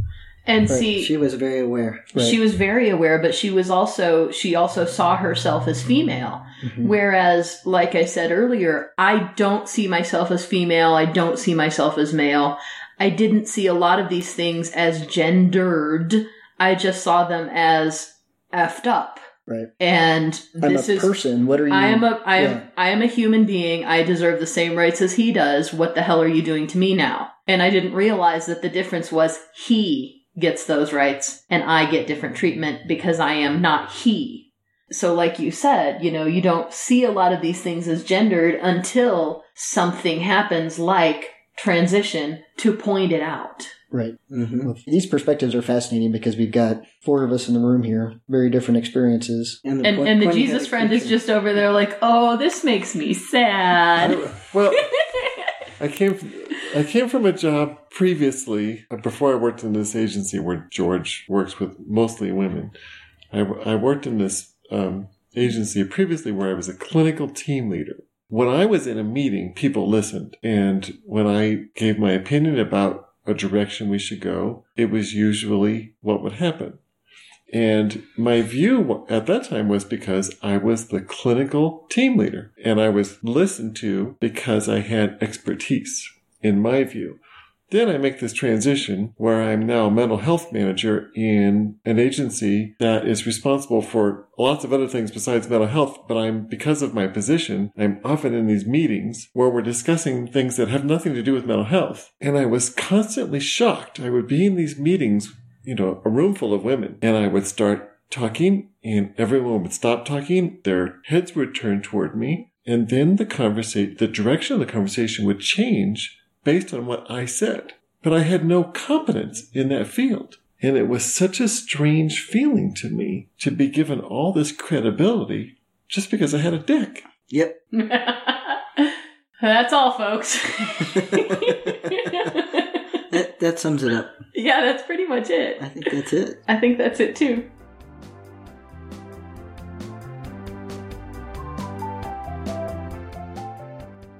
And Right. see, She was very aware. Right. she was very aware, but she was also she also saw herself as female. Mhm. Whereas, like I said earlier, I don't see myself as female. I don't see myself as male. I didn't see a lot of these things as gendered. I just saw them as effed up. Right. And I'm this a is person. What are you? I am a I am Yeah. I am a human being. I deserve the same rights as he does. What the hell are you doing to me now? And I didn't realize that the difference was he gets those rights and I get different treatment because I am not he. So like you said, you know, you don't see a lot of these things as gendered until something happens like transition to point it out. Right. hmm Well, these perspectives are fascinating because we've got four of us in the room here, very different experiences. And, And point- and the Jesus friend is just over there like, "Oh, this makes me sad." Well, I came from, I came from a job previously uh, before I worked in this agency where George works with mostly women. I, I worked in this um, agency previously where I was a clinical team leader. When I was in a meeting, people listened, and when I gave my opinion about a direction we should go, it was usually what would happen. And my view at that time was because I was the clinical team leader and I was listened to because I had expertise, in my view. Then I make this transition where I'm now a mental health manager in an agency that is responsible for lots of other things besides mental health. But I'm, because of my position, I'm often in these meetings where we're discussing things that have nothing to do with mental health. And I was constantly shocked. I would be in these meetings you know, a room full of women. And I would start talking and everyone would stop talking. Their heads would turn toward me. And then the conversation, the direction of the conversation would change based on what I said. But I had no competence in that field. And it was such a strange feeling to me to be given all this credibility just because I had a dick. Yep. That's all, folks. That, that sums it up. yeah, that's pretty much it. I think that's it. I think that's it too.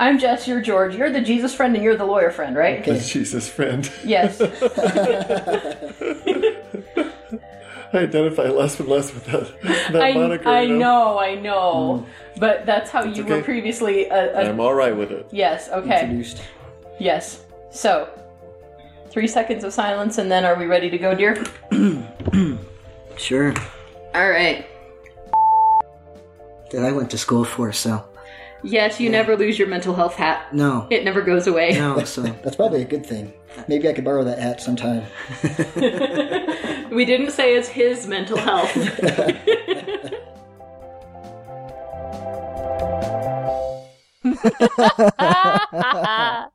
I'm Jess, you're George, you're the Jesus friend, and you're the lawyer friend, right? The Jesus friend. Yes. I identify less and less with that, that I, moniker. I you know, I know. Hmm. But that's how you were previously. A, a, I'm all right with it. yes, okay. Introduced. Yes. So, three seconds of silence, and then are we ready to go, dear? Sure. All right. That I went to school for, so Yes, you never lose your mental health hat. no, It never goes away. no. So That's probably a good thing. Maybe I could borrow that hat sometime. we didn't say it's his mental health.